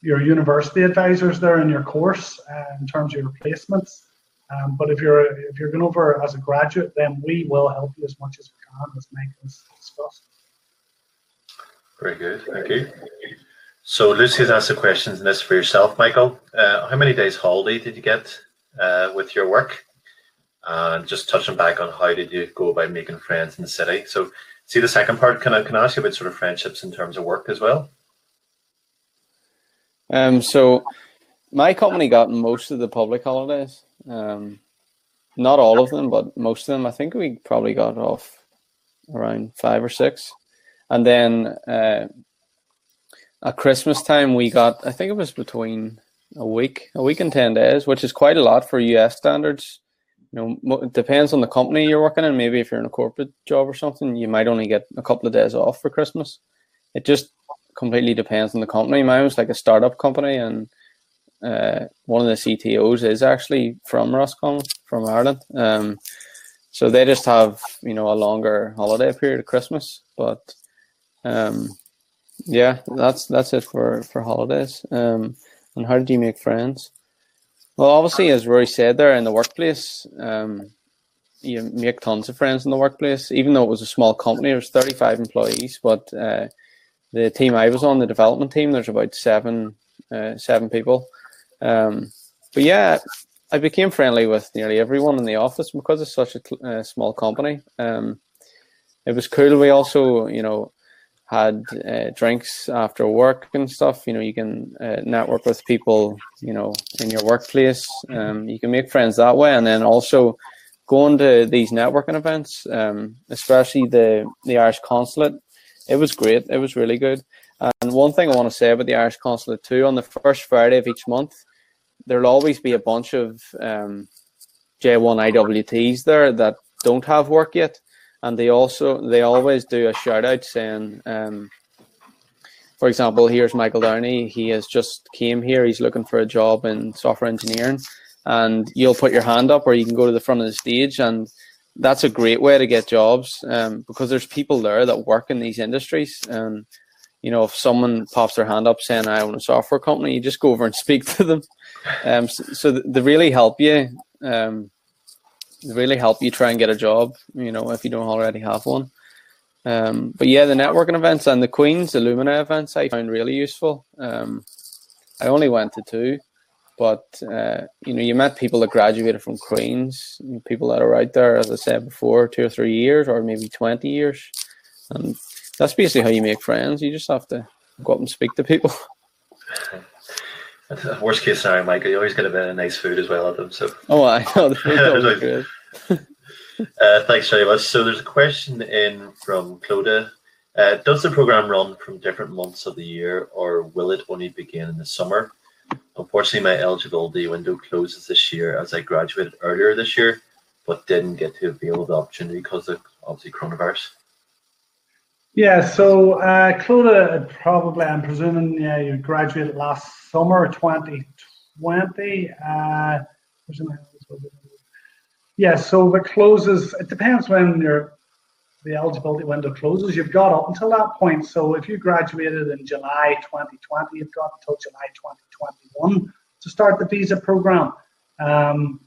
your university advisors there in your course uh, in terms of your placements. Um, but if you're if you're going over as a graduate, then we will help you as much as we can, as Mike has discussed. Very good, thank you. So Lucy has asked the questions in this for yourself, Michael. Uh, how many days holiday did you get uh, with your work? And just touching back on how did you go about making friends in the city? So see the second part. Can I can I ask you about sort of friendships in terms of work as well? Um, so my company got most of the public holidays. Um, not all of them, but most of them. I think we probably got off around five or six, and then uh, at Christmas time we got. I think it was between a week, a week and ten days, which is quite a lot for US standards. You know, it depends on the company you're working in. Maybe if you're in a corporate job or something, you might only get a couple of days off for Christmas. It just completely depends on the company. Mine was like a startup company, and uh, one of the CTOs is actually from Roscom, from Ireland. Um, so they just have you know a longer holiday period at Christmas. But um, yeah, that's that's it for for holidays. Um, and how did you make friends? Well, obviously, as Rory said there, in the workplace, um, you make tons of friends in the workplace. Even though it was a small company, there was 35 employees, but uh, the team I was on, the development team, there's about seven uh, seven people. Um, but yeah, I became friendly with nearly everyone in the office because it's such a uh, small company. Um, it was cool. We also, you know, had uh, drinks after work and stuff. You know, you can uh, network with people, you know, in your workplace. Um, you can make friends that way, and then also going to these networking events, um, especially the the Irish consulate it was great. It was really good. And one thing I want to say about the Irish Consulate too, on the first Friday of each month, there'll always be a bunch of um, J1 IWTs there that don't have work yet, and they also they always do a shout out saying, um, for example, here's Michael Downey. He has just came here. He's looking for a job in software engineering, and you'll put your hand up, or you can go to the front of the stage and that's a great way to get jobs um, because there's people there that work in these industries and you know if someone pops their hand up saying i own a software company you just go over and speak to them um, so, so they really help you um, really help you try and get a job you know if you don't already have one um, but yeah the networking events and the queens alumni events i found really useful um, i only went to two but uh, you know, you met people that graduated from Queens, people that are out there, as I said before, two or three years, or maybe twenty years, and that's basically how you make friends. You just have to go up and speak to people. Worst case scenario, Michael, you always get a bit of nice food as well at them. So oh, I know the food always good. uh, thanks very much. So there's a question in from Clodagh. Uh, does the program run from different months of the year, or will it only begin in the summer? Unfortunately, my eligibility window closes this year as I graduated earlier this year, but didn't get to avail of the opportunity because of obviously coronavirus. Yeah, so uh, Clodagh, probably, I'm presuming, yeah, you graduated last summer, 2020. Uh, yeah, so it closes, it depends when your the eligibility window closes. You've got up until that point. So if you graduated in July 2020, you've got until July 2021 to start the visa program. Um,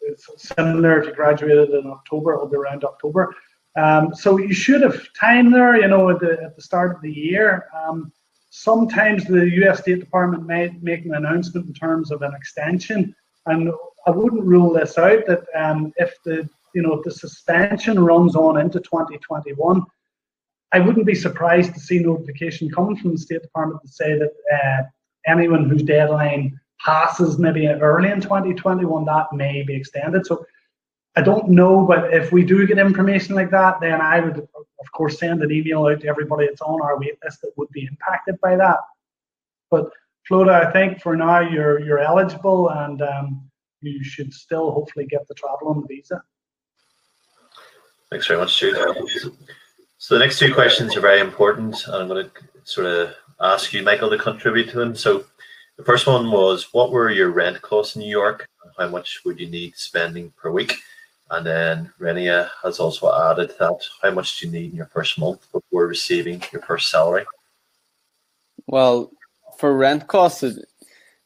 it's similar if you graduated in October, it'll be around October. Um, so you should have time there, you know, at the, at the start of the year. Um, sometimes the US State Department might make an announcement in terms of an extension. And I wouldn't rule this out that um, if the you know, if the suspension runs on into 2021, I wouldn't be surprised to see notification coming from the State Department to say that uh, anyone whose deadline passes maybe early in 2021, that may be extended. So I don't know, but if we do get information like that, then I would, of course, send an email out to everybody that's on our wait list that would be impacted by that. But Flora, I think for now you're you're eligible and um, you should still hopefully get the travel on the visa. Thanks very much, Jude. So the next two questions are very important, and I'm going to sort of ask you, Michael, to contribute to them. So the first one was, what were your rent costs in New York? How much would you need spending per week? And then Renia has also added that, how much do you need in your first month before receiving your first salary? Well, for rent costs, it,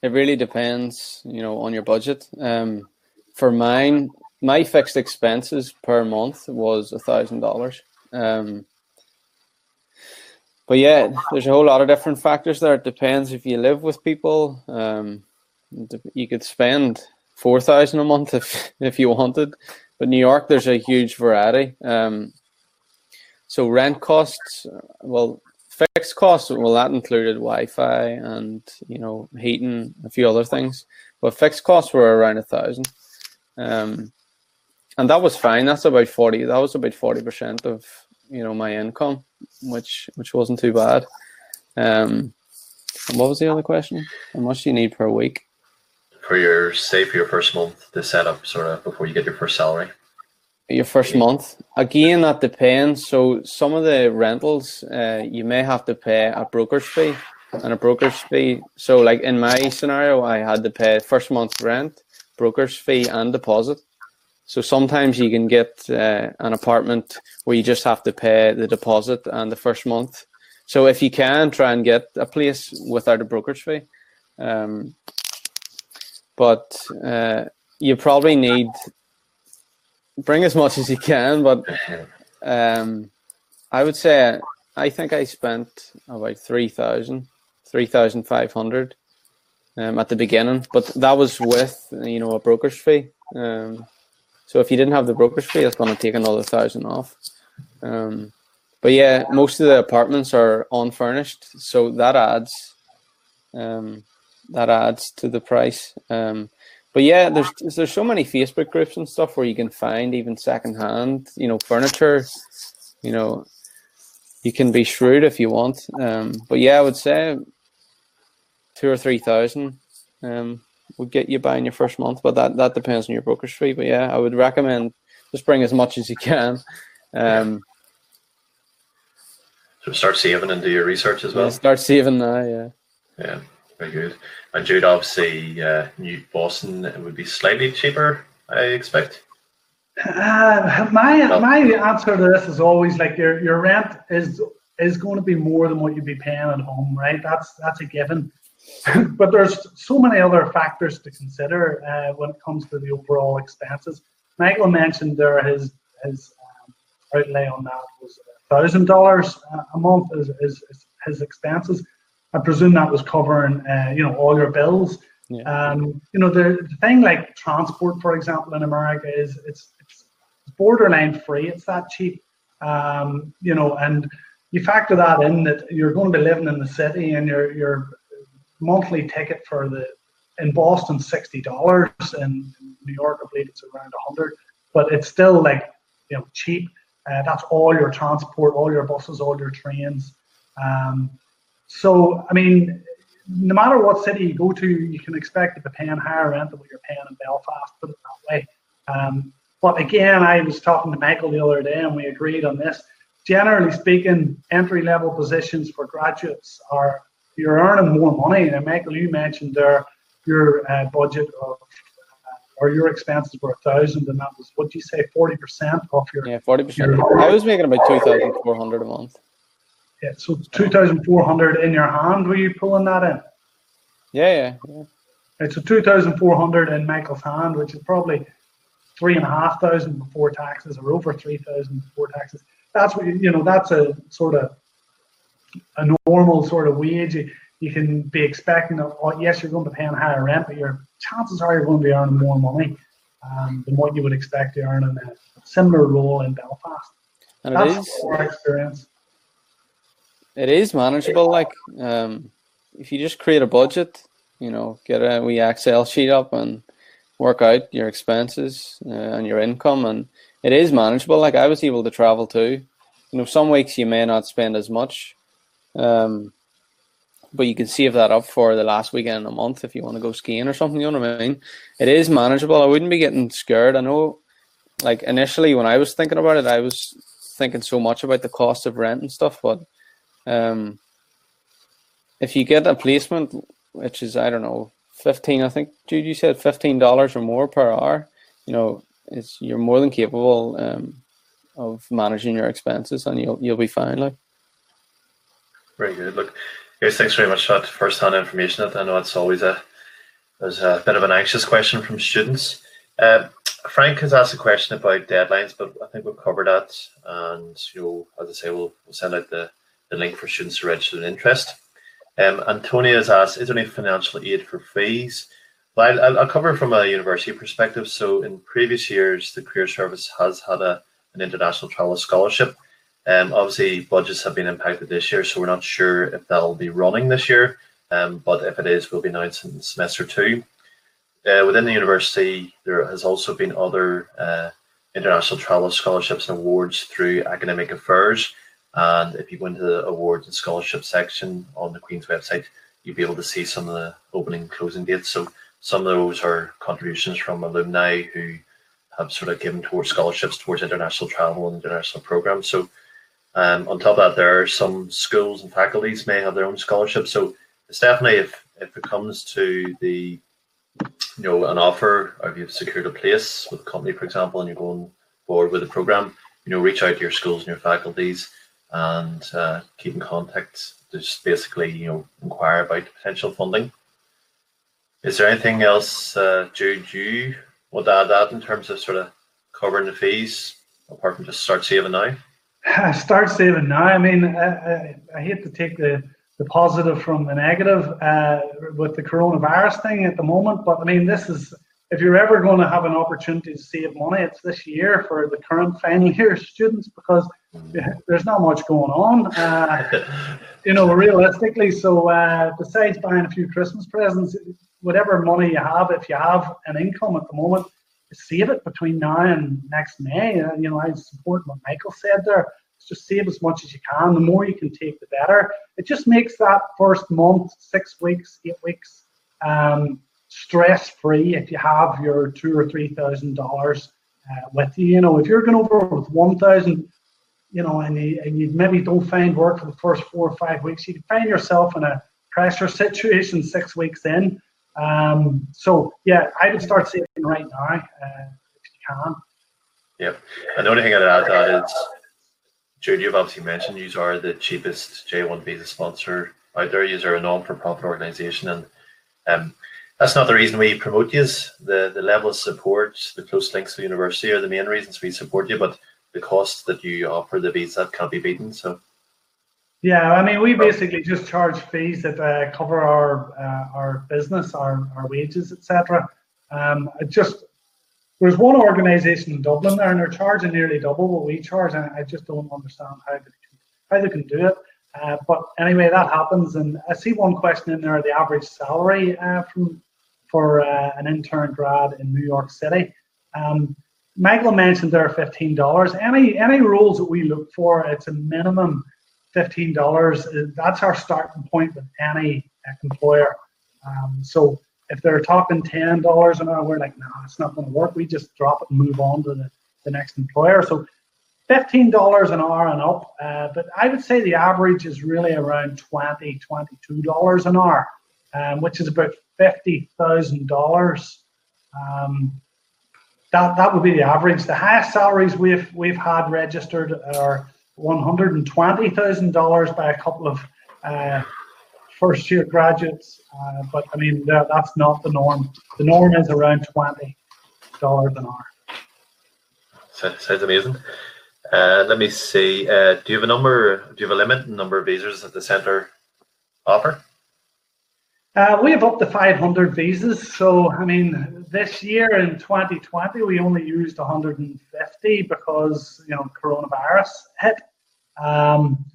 it really depends, you know, on your budget. Um, for mine, my fixed expenses per month was a thousand dollars. Um, but yeah, there's a whole lot of different factors there. It depends if you live with people. Um, you could spend four thousand a month if if you wanted. But New York, there's a huge variety. Um, so rent costs, well, fixed costs, well, that included Wi-Fi and you know heating, a few other things. But fixed costs were around a thousand. Um, and that was fine. That's about forty. That was about forty percent of you know my income, which which wasn't too bad. Um, and what was the other question? How much do you need per week? For your say for your first month to set up sort of before you get your first salary. Your first month again, that depends. So some of the rentals, uh, you may have to pay a broker's fee and a broker's fee. So like in my scenario, I had to pay first month's rent, broker's fee, and deposit. So sometimes you can get uh, an apartment where you just have to pay the deposit and the first month. So if you can try and get a place without a brokerage fee, um, but uh, you probably need bring as much as you can. But um, I would say I think I spent about 3,000, 3,500 um, at the beginning, but that was with you know a broker's fee. Um, so if you didn't have the broker's fee, it's going to take another thousand off. Um, but yeah, most of the apartments are unfurnished, so that adds um, that adds to the price. Um, but yeah, there's there's so many Facebook groups and stuff where you can find even secondhand, you know, furniture. You know, you can be shrewd if you want. Um, but yeah, I would say two or three thousand. Um, would get you buying your first month, but that, that depends on your broker's fee. But yeah, I would recommend just bring as much as you can. Um, so start saving and do your research as well. Start saving now, yeah. Yeah, very good. And Jude, obviously, uh, New Boston it would be slightly cheaper, I expect. Uh, my my answer to this is always like your your rent is is going to be more than what you'd be paying at home, right? That's that's a given. but there's so many other factors to consider uh, when it comes to the overall expenses. Michael mentioned there his his um, outlay on that was thousand dollars a month is, is, is, his expenses. I presume that was covering uh, you know all your bills. Yeah. Um, you know the, the thing like transport, for example, in America is it's it's borderline free. It's that cheap. Um, you know, and you factor that in that you're going to be living in the city and you're you're monthly ticket for the in Boston sixty dollars, in New York I believe it's around hundred, but it's still like you know cheap. Uh, that's all your transport, all your buses, all your trains. Um, so I mean, no matter what city you go to, you can expect to be paying higher rent than what you're paying in Belfast. Put it that way. Um, but again, I was talking to Michael the other day, and we agreed on this. Generally speaking, entry level positions for graduates are you're earning more money. And Michael, you mentioned there your uh, budget of uh, or your expenses were a thousand, and that was what do you say, forty percent of your yeah, forty percent. I was making about two thousand four hundred a month. Yeah, so two thousand four hundred in your hand. Were you pulling that in? Yeah, yeah, yeah. Right, so two thousand four hundred in Michael's hand, which is probably three and a half thousand before taxes, or over three thousand before taxes. That's what you, know. That's a sort of a normal sort of wage, you, you can be expecting that, oh, yes, you're going to pay paying higher rent, but your chances are you're going to be earning more money um, than what you would expect to earn in a similar role in Belfast. And That's it is, our experience. It is manageable. Like um, if you just create a budget, you know, get a wee Excel sheet up and work out your expenses uh, and your income, and it is manageable. Like I was able to travel too. You know, some weeks you may not spend as much, um, but you can save that up for the last weekend of a month if you want to go skiing or something. You know what I mean? It is manageable. I wouldn't be getting scared. I know, like initially when I was thinking about it, I was thinking so much about the cost of rent and stuff, but um, if you get a placement, which is I don't know, fifteen, I think Jude, you said fifteen dollars or more per hour. You know, it's you're more than capable um, of managing your expenses, and you'll you'll be fine. Like, very good. Look, guys, thanks very much for that first-hand information. I know it's always a there's a bit of an anxious question from students. Uh, Frank has asked a question about deadlines, but I think we've covered that. And you know, as I say, we'll, we'll send out the, the link for students to register an interest. Um, Antonia has asked, is there any financial aid for fees? Well, I'll, I'll, cover from a university perspective. So in previous years, the Career Service has had a, an international travel scholarship. Um, obviously, budgets have been impacted this year, so we're not sure if that'll be running this year. Um, but if it is, we'll be announcing in semester two. Uh, within the university, there has also been other uh, international travel scholarships and awards through academic affairs. And if you go into the awards and scholarship section on the Queen's website, you'll be able to see some of the opening and closing dates. So some of those are contributions from alumni who have sort of given towards scholarships towards international travel and international programs. So um, on top of that, there are some schools and faculties may have their own scholarships. So definitely if if it comes to the you know an offer or if you've secured a place with a company, for example, and you're going forward with a program, you know, reach out to your schools and your faculties and uh, keep in contact. Just basically, you know, inquire about potential funding. Is there anything else, uh, Jude, you to add that in terms of sort of covering the fees, apart from just start saving now? Start saving now. I mean, I, I, I hate to take the the positive from the negative uh, with the coronavirus thing at the moment. But I mean, this is if you're ever going to have an opportunity to save money, it's this year for the current final year students because there's not much going on. Uh, you know, realistically. So uh, besides buying a few Christmas presents, whatever money you have, if you have an income at the moment, save it between now and next May. Uh, you know, I support what Michael said there just save as much as you can. The more you can take, the better. It just makes that first month, six weeks, eight weeks, um, stress free if you have your two or three thousand dollars uh, with you. You know, if you're going over with one thousand, you know, and you, and you maybe don't find work for the first four or five weeks, you find yourself in a pressure situation six weeks in. Um, so yeah, I would start saving right now uh, if you can. Yep. And the only thing I'd add to that is Jude, you've obviously mentioned you are the cheapest J1 visa sponsor out there. You are a non-for-profit organisation, and um, that's not the reason we promote you. The the level of support, the close links to the university are the main reasons we support you. But the cost that you offer the visa can't be beaten. So. Yeah, I mean, we basically just charge fees that uh, cover our uh, our business, our, our wages, etc. Um, just there's one organisation in Dublin there, and they're charging nearly double what we charge, and I just don't understand how they can, how they can do it. Uh, but anyway, that happens, and I see one question in there: the average salary uh, from for uh, an intern grad in New York City. Um, Michael mentioned there are fifteen dollars. Any any rules that we look for, it's a minimum fifteen dollars. That's our starting point with any employer. Um, so if they're talking ten dollars an hour, we're like, no, nah, it's not going to work. We just drop it and move on to the, the next employer. So fifteen dollars an hour and up. Uh, but I would say the average is really around 20 22 dollars an hour, um, which is about fifty thousand dollars. Um, that that would be the average. The highest salaries we've we've had registered are one hundred and twenty thousand dollars by a couple of uh, first year graduates, uh, but I mean that, that's not the norm. The norm is around twenty dollars an hour. So, Sounds amazing. Uh, let me see. Uh, do you have a number? Do you have a limit number of visas that the centre offer? Uh, we have up to 500 visas. So, I mean, this year in 2020, we only used 150 because, you know, coronavirus hit. Um,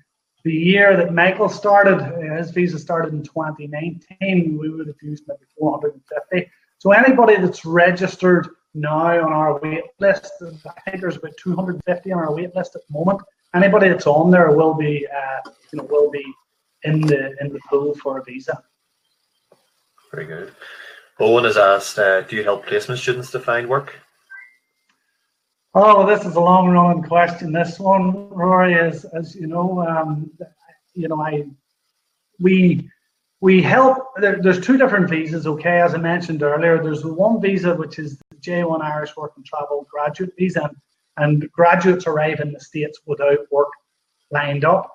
the year that Michael started, his visa started in 2019, we would have used maybe 450. So anybody that's registered now on our wait list, I think there's about 250 on our wait list at the moment. Anybody that's on there will be, uh, you know, will be in the in the pool for a visa. Very good. Owen has asked, uh, do you help placement students to find work? Oh, this is a long running question. This one, Rory, is as you know, um, you know, I we we help. There, there's two different visas. Okay, as I mentioned earlier, there's one visa which is the J1 Irish Work and Travel Graduate Visa, and graduates arrive in the states without work lined up.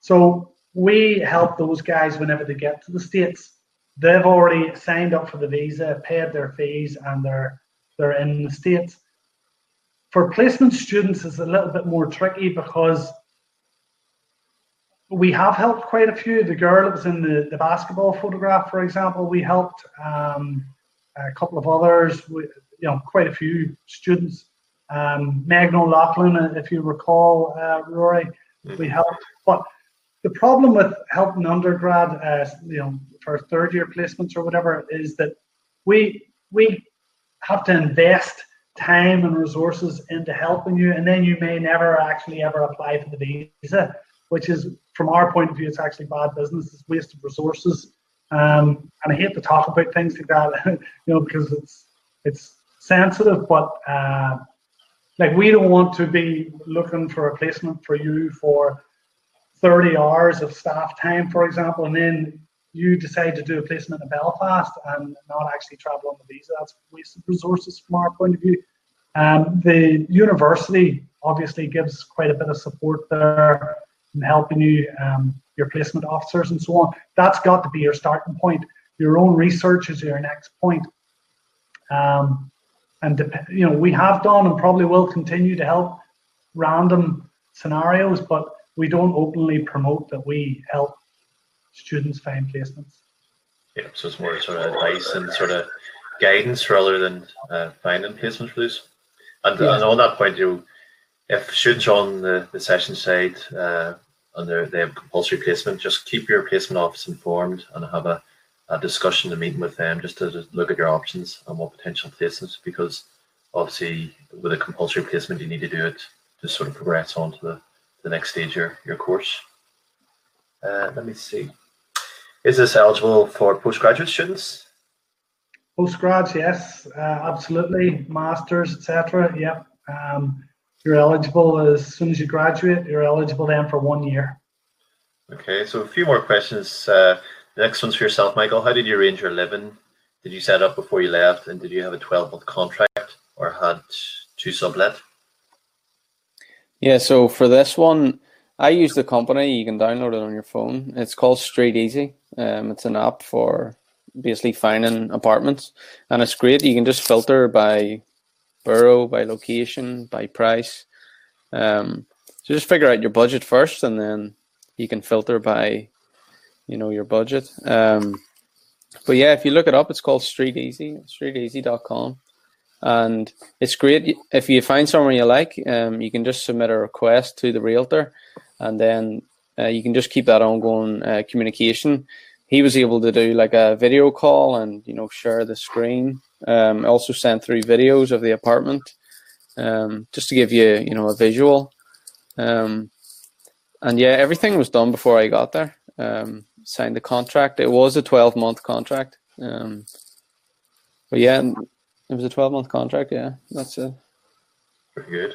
So we help those guys whenever they get to the states. They've already signed up for the visa, paid their fees, and they're they're in the states for placement students it's a little bit more tricky because we have helped quite a few. The girl that was in the, the basketball photograph, for example, we helped um, a couple of others, we, you know, quite a few students. Um, Megan O'Loughlin, if you recall, uh, Rory, we helped. But the problem with helping undergrad, uh, you know, for third year placements or whatever, is that we we have to invest time and resources into helping you, and then you may never actually ever apply for the visa, which is, from our point of view, it's actually bad business. It's wasted resources, um, and I hate to talk about things like that, you know, because it's it's sensitive. But uh, like we don't want to be looking for a placement for you for 30 hours of staff time, for example, and then you decide to do a placement in Belfast and not actually travel on the visa, that's wasted resources from our point of view. Um, the university obviously gives quite a bit of support there in helping you, um, your placement officers and so on. That's got to be your starting point. Your own research is your next point. Um, and you know we have done and probably will continue to help random scenarios, but we don't openly promote that we help students find placements. Yeah, so it's more sort of advice and sort of guidance rather than uh, finding placements for these. And, yeah. and on that point, you if students are on the, the session side uh, and they have compulsory placement, just keep your placement office informed and have a, a discussion, a meeting with them just to look at your options and what potential placements because obviously with a compulsory placement you need to do it to sort of progress on to the, the next stage of your, your course. Uh, let me see. Is this eligible for postgraduate students? Postgrads, yes, uh, absolutely. Masters, etc. Yep. Um, you're eligible as soon as you graduate. You're eligible then for one year. Okay, so a few more questions. Uh, the next one's for yourself, Michael. How did you arrange your living? Did you set up before you left, and did you have a 12 month contract or had two sublet? Yeah, so for this one, I use the company. You can download it on your phone. It's called Street Easy. Um, it's an app for basically finding apartments, and it's great. You can just filter by borough, by location, by price. Um, so just figure out your budget first, and then you can filter by, you know, your budget. Um, but yeah, if you look it up, it's called Street Easy, streeteasy.com. And it's great if you find somewhere you like. Um, you can just submit a request to the realtor, and then uh, you can just keep that ongoing uh, communication he was able to do like a video call and you know share the screen. Um, also sent through videos of the apartment, um, just to give you you know a visual. Um, and yeah, everything was done before I got there. Um, signed the contract. It was a twelve month contract. Um, but yeah, it was a twelve month contract. Yeah, that's it. Pretty good.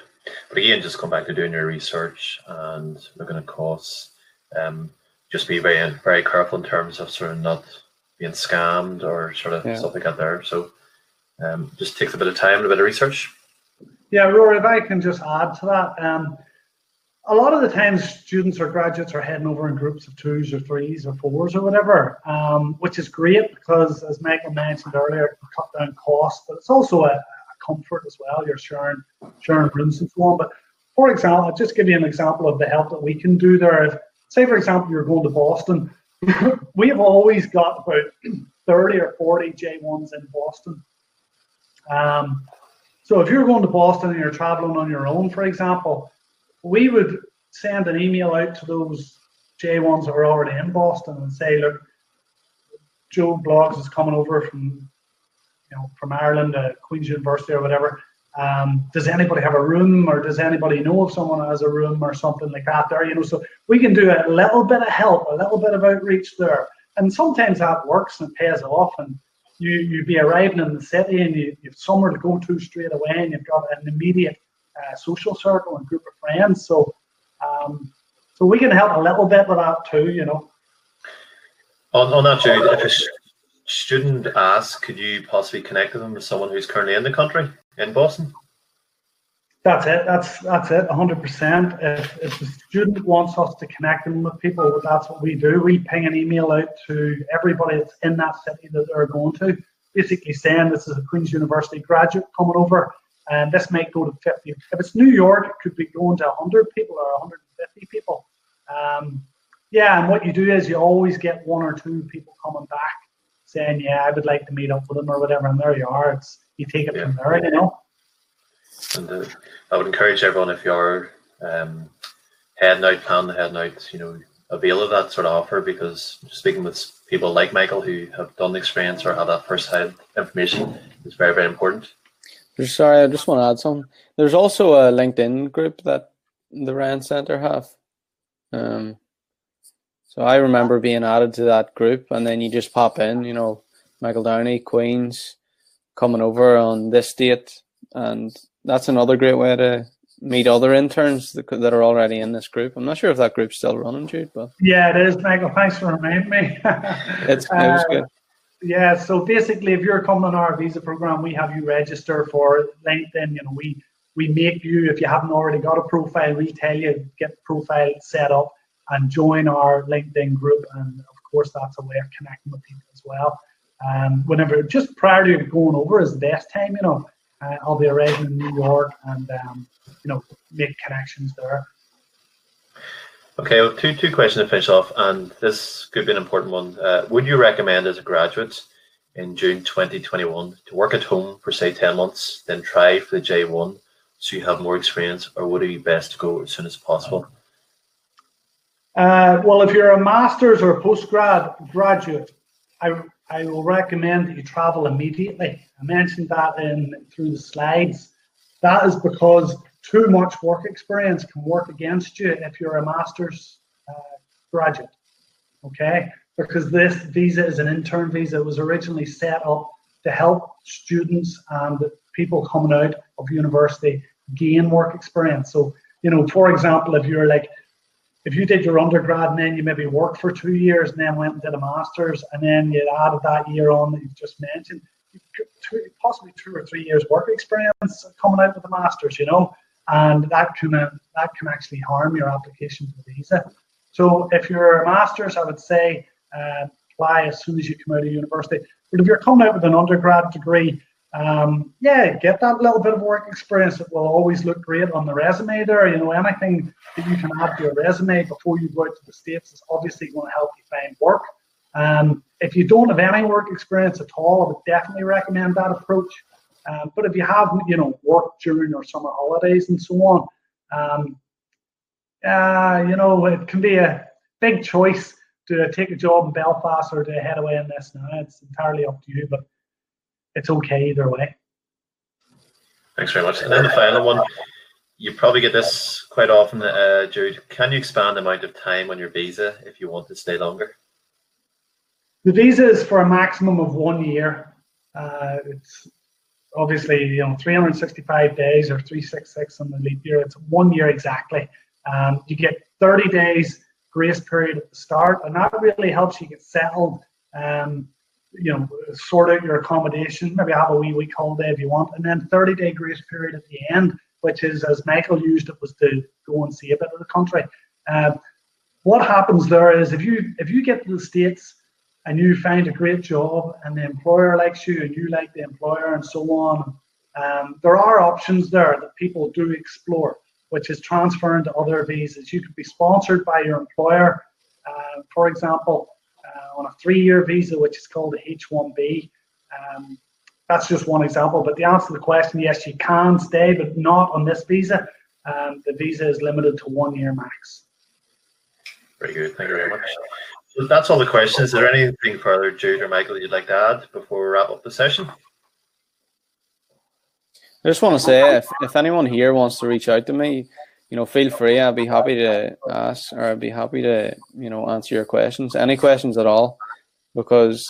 But again, just come back to doing your research and looking at costs. Um, just be very very careful in terms of sort of not being scammed or sort of yeah. stuff like that there. So um, just takes a bit of time and a bit of research. Yeah, Rory, if I can just add to that, um, a lot of the times students or graduates are heading over in groups of twos or threes or fours or whatever, um, which is great because, as Michael mentioned earlier, it cut down costs, but it's also a, a comfort as well. You're sharing sharing rooms and so on. But for example, I'll just give you an example of the help that we can do there. If, say for example you're going to Boston, we have always got about 30 or 40 J1s in Boston. Um, so if you're going to Boston and you're traveling on your own, for example, we would send an email out to those J1s that are already in Boston and say, look, Joe Bloggs is coming over from, you know, from Ireland to Queen's University or whatever. Um, does anybody have a room or does anybody know if someone has a room or something like that there? You know, so we can do a little bit of help, a little bit of outreach there. And sometimes that works and pays off. And you you be arriving in the city and you, you've somewhere to go to straight away and you've got an immediate uh, social circle and group of friends. So um, so we can help a little bit with that too, you know. On, on that, Jude, if a student asks, could you possibly connect them with someone who's currently in the country in Boston? That's it. That's that's it. 100%. If, if the student wants us to connect them with people, that's what we do. We ping an email out to everybody that's in that city that they're going to, basically saying this is a Queen's University graduate coming over, and this might go to 50. If it's New York, it could be going to 100 people or 150 people. Um, yeah, and what you do is you always get one or two people coming back saying, "Yeah, I would like to meet up with them" or whatever, and there you are. It's you take it yeah. from there, you know. And uh, I would encourage everyone if you're um, heading out, planning heading out, you know, avail of that sort of offer because speaking with people like Michael who have done the experience or have that first-hand information is very, very important. Sorry, I just want to add something. There's also a LinkedIn group that the Rand Centre have. Um, so I remember being added to that group, and then you just pop in, you know, Michael Downey, Queens, coming over on this date, and that's another great way to meet other interns that, that are already in this group. I'm not sure if that group's still running, Jude, but yeah, it is, Michael. Thanks for reminding me. it's it was uh, good. Yeah, so basically, if you're coming on our visa program, we have you register for LinkedIn. You know, we we make you if you haven't already got a profile, we tell you get the profile set up and join our LinkedIn group. And of course, that's a way of connecting with people as well. Um, whenever just prior to going over is best time, you know. Uh, I'll be arriving in New York and um, you know make connections there. Okay, well, two two questions to finish off, and this could be an important one. Uh, would you recommend as a graduate in June 2021 to work at home for say 10 months, then try for the J1 so you have more experience, or would it be best to go as soon as possible? Uh, well, if you're a master's or postgrad graduate, I, I will recommend that you travel immediately. I mentioned that in through the slides. That is because too much work experience can work against you if you're a master's uh, graduate. Okay, because this visa is an intern visa. It was originally set up to help students and people coming out of university gain work experience. So, you know, for example, if you're like if you did your undergrad and then you maybe worked for two years and then went and did a master's and then you added that year on that you've just mentioned, two, possibly two or three years work experience coming out with a master's, you know, and that can that can actually harm your application for the visa. So if you're a master's, I would say uh, apply as soon as you come out of university. But if you're coming out with an undergrad degree, um, yeah, get that little bit of work experience. It will always look great on the resume there. You know, anything that you can add to your resume before you go out to the States is obviously going to help you find work. Um, if you don't have any work experience at all, I would definitely recommend that approach. Um, but if you have, you know, work during your summer holidays and so on, um, uh, you know, it can be a big choice to take a job in Belfast or to head away in this. Now it's entirely up to you, but it's okay either way. Thanks very much. And then the final one, you probably get this quite often, uh, Jude. Can you expand the amount of time on your visa if you want to stay longer? The visa is for a maximum of one year. Uh, it's obviously you know 365 days or 366 on the leap year. It's one year exactly. Um, you get 30 days grace period at the start, and that really helps you get settled. Um, you know, sort out your accommodation, maybe have a wee week holiday if you want, and then 30 day grace period at the end, which is as Michael used it was to go and see a bit of the country. Uh, what happens there is if you if you get to the states and you find a great job and the employer likes you and you like the employer and so on, um, there are options there that people do explore, which is transferring to other visas. You could be sponsored by your employer, uh, for example uh, on a three-year visa, which is called a H-1B. Um, that's just one example. But the answer to the question, yes, you can stay, but not on this visa. Um, the visa is limited to one year max. Very good. Thank you very much. That's all the questions. Is there anything further, Jude or Michael, you'd like to add before we wrap up the session? I just want to say, if, if anyone here wants to reach out to me, you know, feel free. I'll be happy to ask, or I'll be happy to, you know, answer your questions, any questions at all, because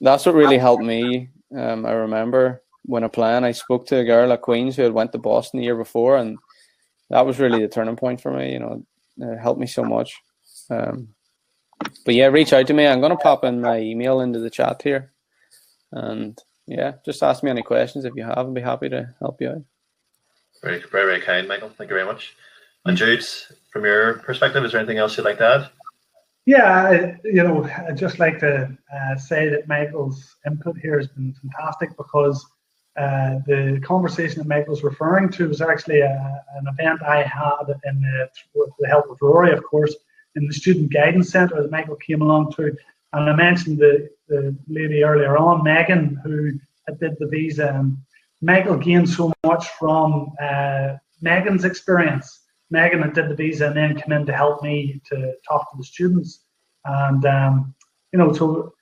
that's what really helped me. Um, I remember when applying, I spoke to a girl at Queens who had went to Boston the year before, and that was really the turning point for me. You know, it helped me so much. Um, but yeah, reach out to me. I'm going to pop in my email into the chat here, and yeah, just ask me any questions if you have. I'll be happy to help you out. Very, very, very kind, Michael. Thank you very much. And Jude, from your perspective, is there anything else you'd like to add? Yeah, you know, I'd just like to uh, say that Michael's input here has been fantastic because uh, the conversation that Michael's referring to was actually a, an event I had in the, with the help of Rory, of course, in the Student Guidance Centre that Michael came along to. And I mentioned the, the lady earlier on, Megan, who did the visa. And Michael gained so much from uh, Megan's experience. Megan had did the visa and then came in to help me to talk to the students. And, um, you know, so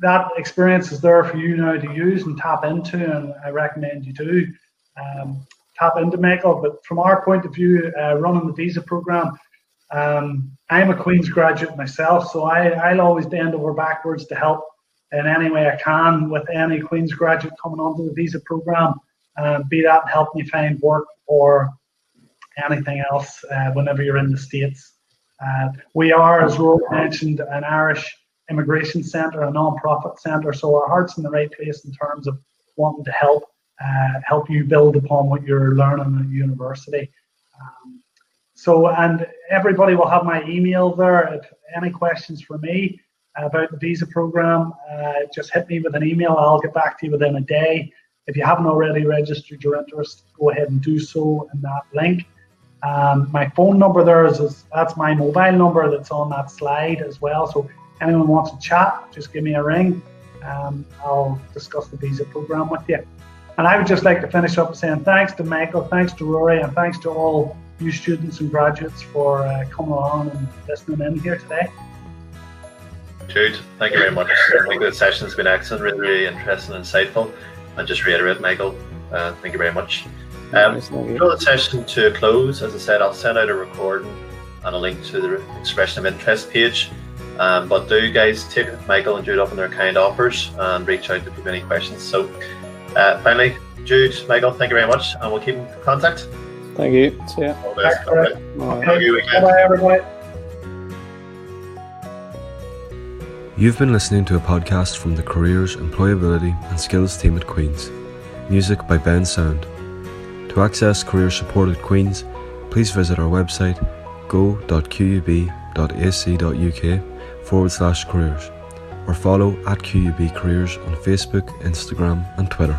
that experience is there for you now to use and tap into. And I recommend you do um, tap into Michael. But from our point of view, uh, running the visa program, um, I'm a Queen's graduate myself, so I, I'll always bend over backwards to help in any way I can with any Queen's graduate coming onto the visa program, um, be that help me find work or anything else uh, whenever you're in the States. Uh, we are, as Rory mentioned, an Irish immigration centre, a non-profit centre, so our heart's in the right place in terms of wanting to help uh, help you build upon what you're learning at university. Um, so, and everybody will have my email there. If any questions for me about the visa program, uh, just hit me with an email. I'll get back to you within a day. If you haven't already registered your interest, go ahead and do so in that link. Um, my phone number there is, is, that's my mobile number that's on that slide as well. So anyone wants to chat, just give me a ring. Um, I'll discuss the visa program with you. And I would just like to finish up saying thanks to Michael, thanks to Rory, and thanks to all you students and graduates for uh, coming along and listening in here today. Jude, thank you very much. I think the session has been excellent, really, really interesting and insightful. And just reiterate, Michael, uh, thank you very much. Um, draw the session to a close. As I said, I'll send out a recording and a link to the expression of interest page. Um, but do guys take Michael and Jude up on their kind offers and reach out if you have any questions. So, uh, finally, Jude, Michael, thank you very much, and we'll keep in contact. Thank you. See ya. All the best. Bye. Bye bye, everybody. You've been listening to a podcast from the Careers, Employability and Skills team at Queen's. Music by Bensound. To access career support at Queen's, please visit our website go.qub.ac.uk forward slash careers or follow at QUB Careers on Facebook, Instagram, and Twitter.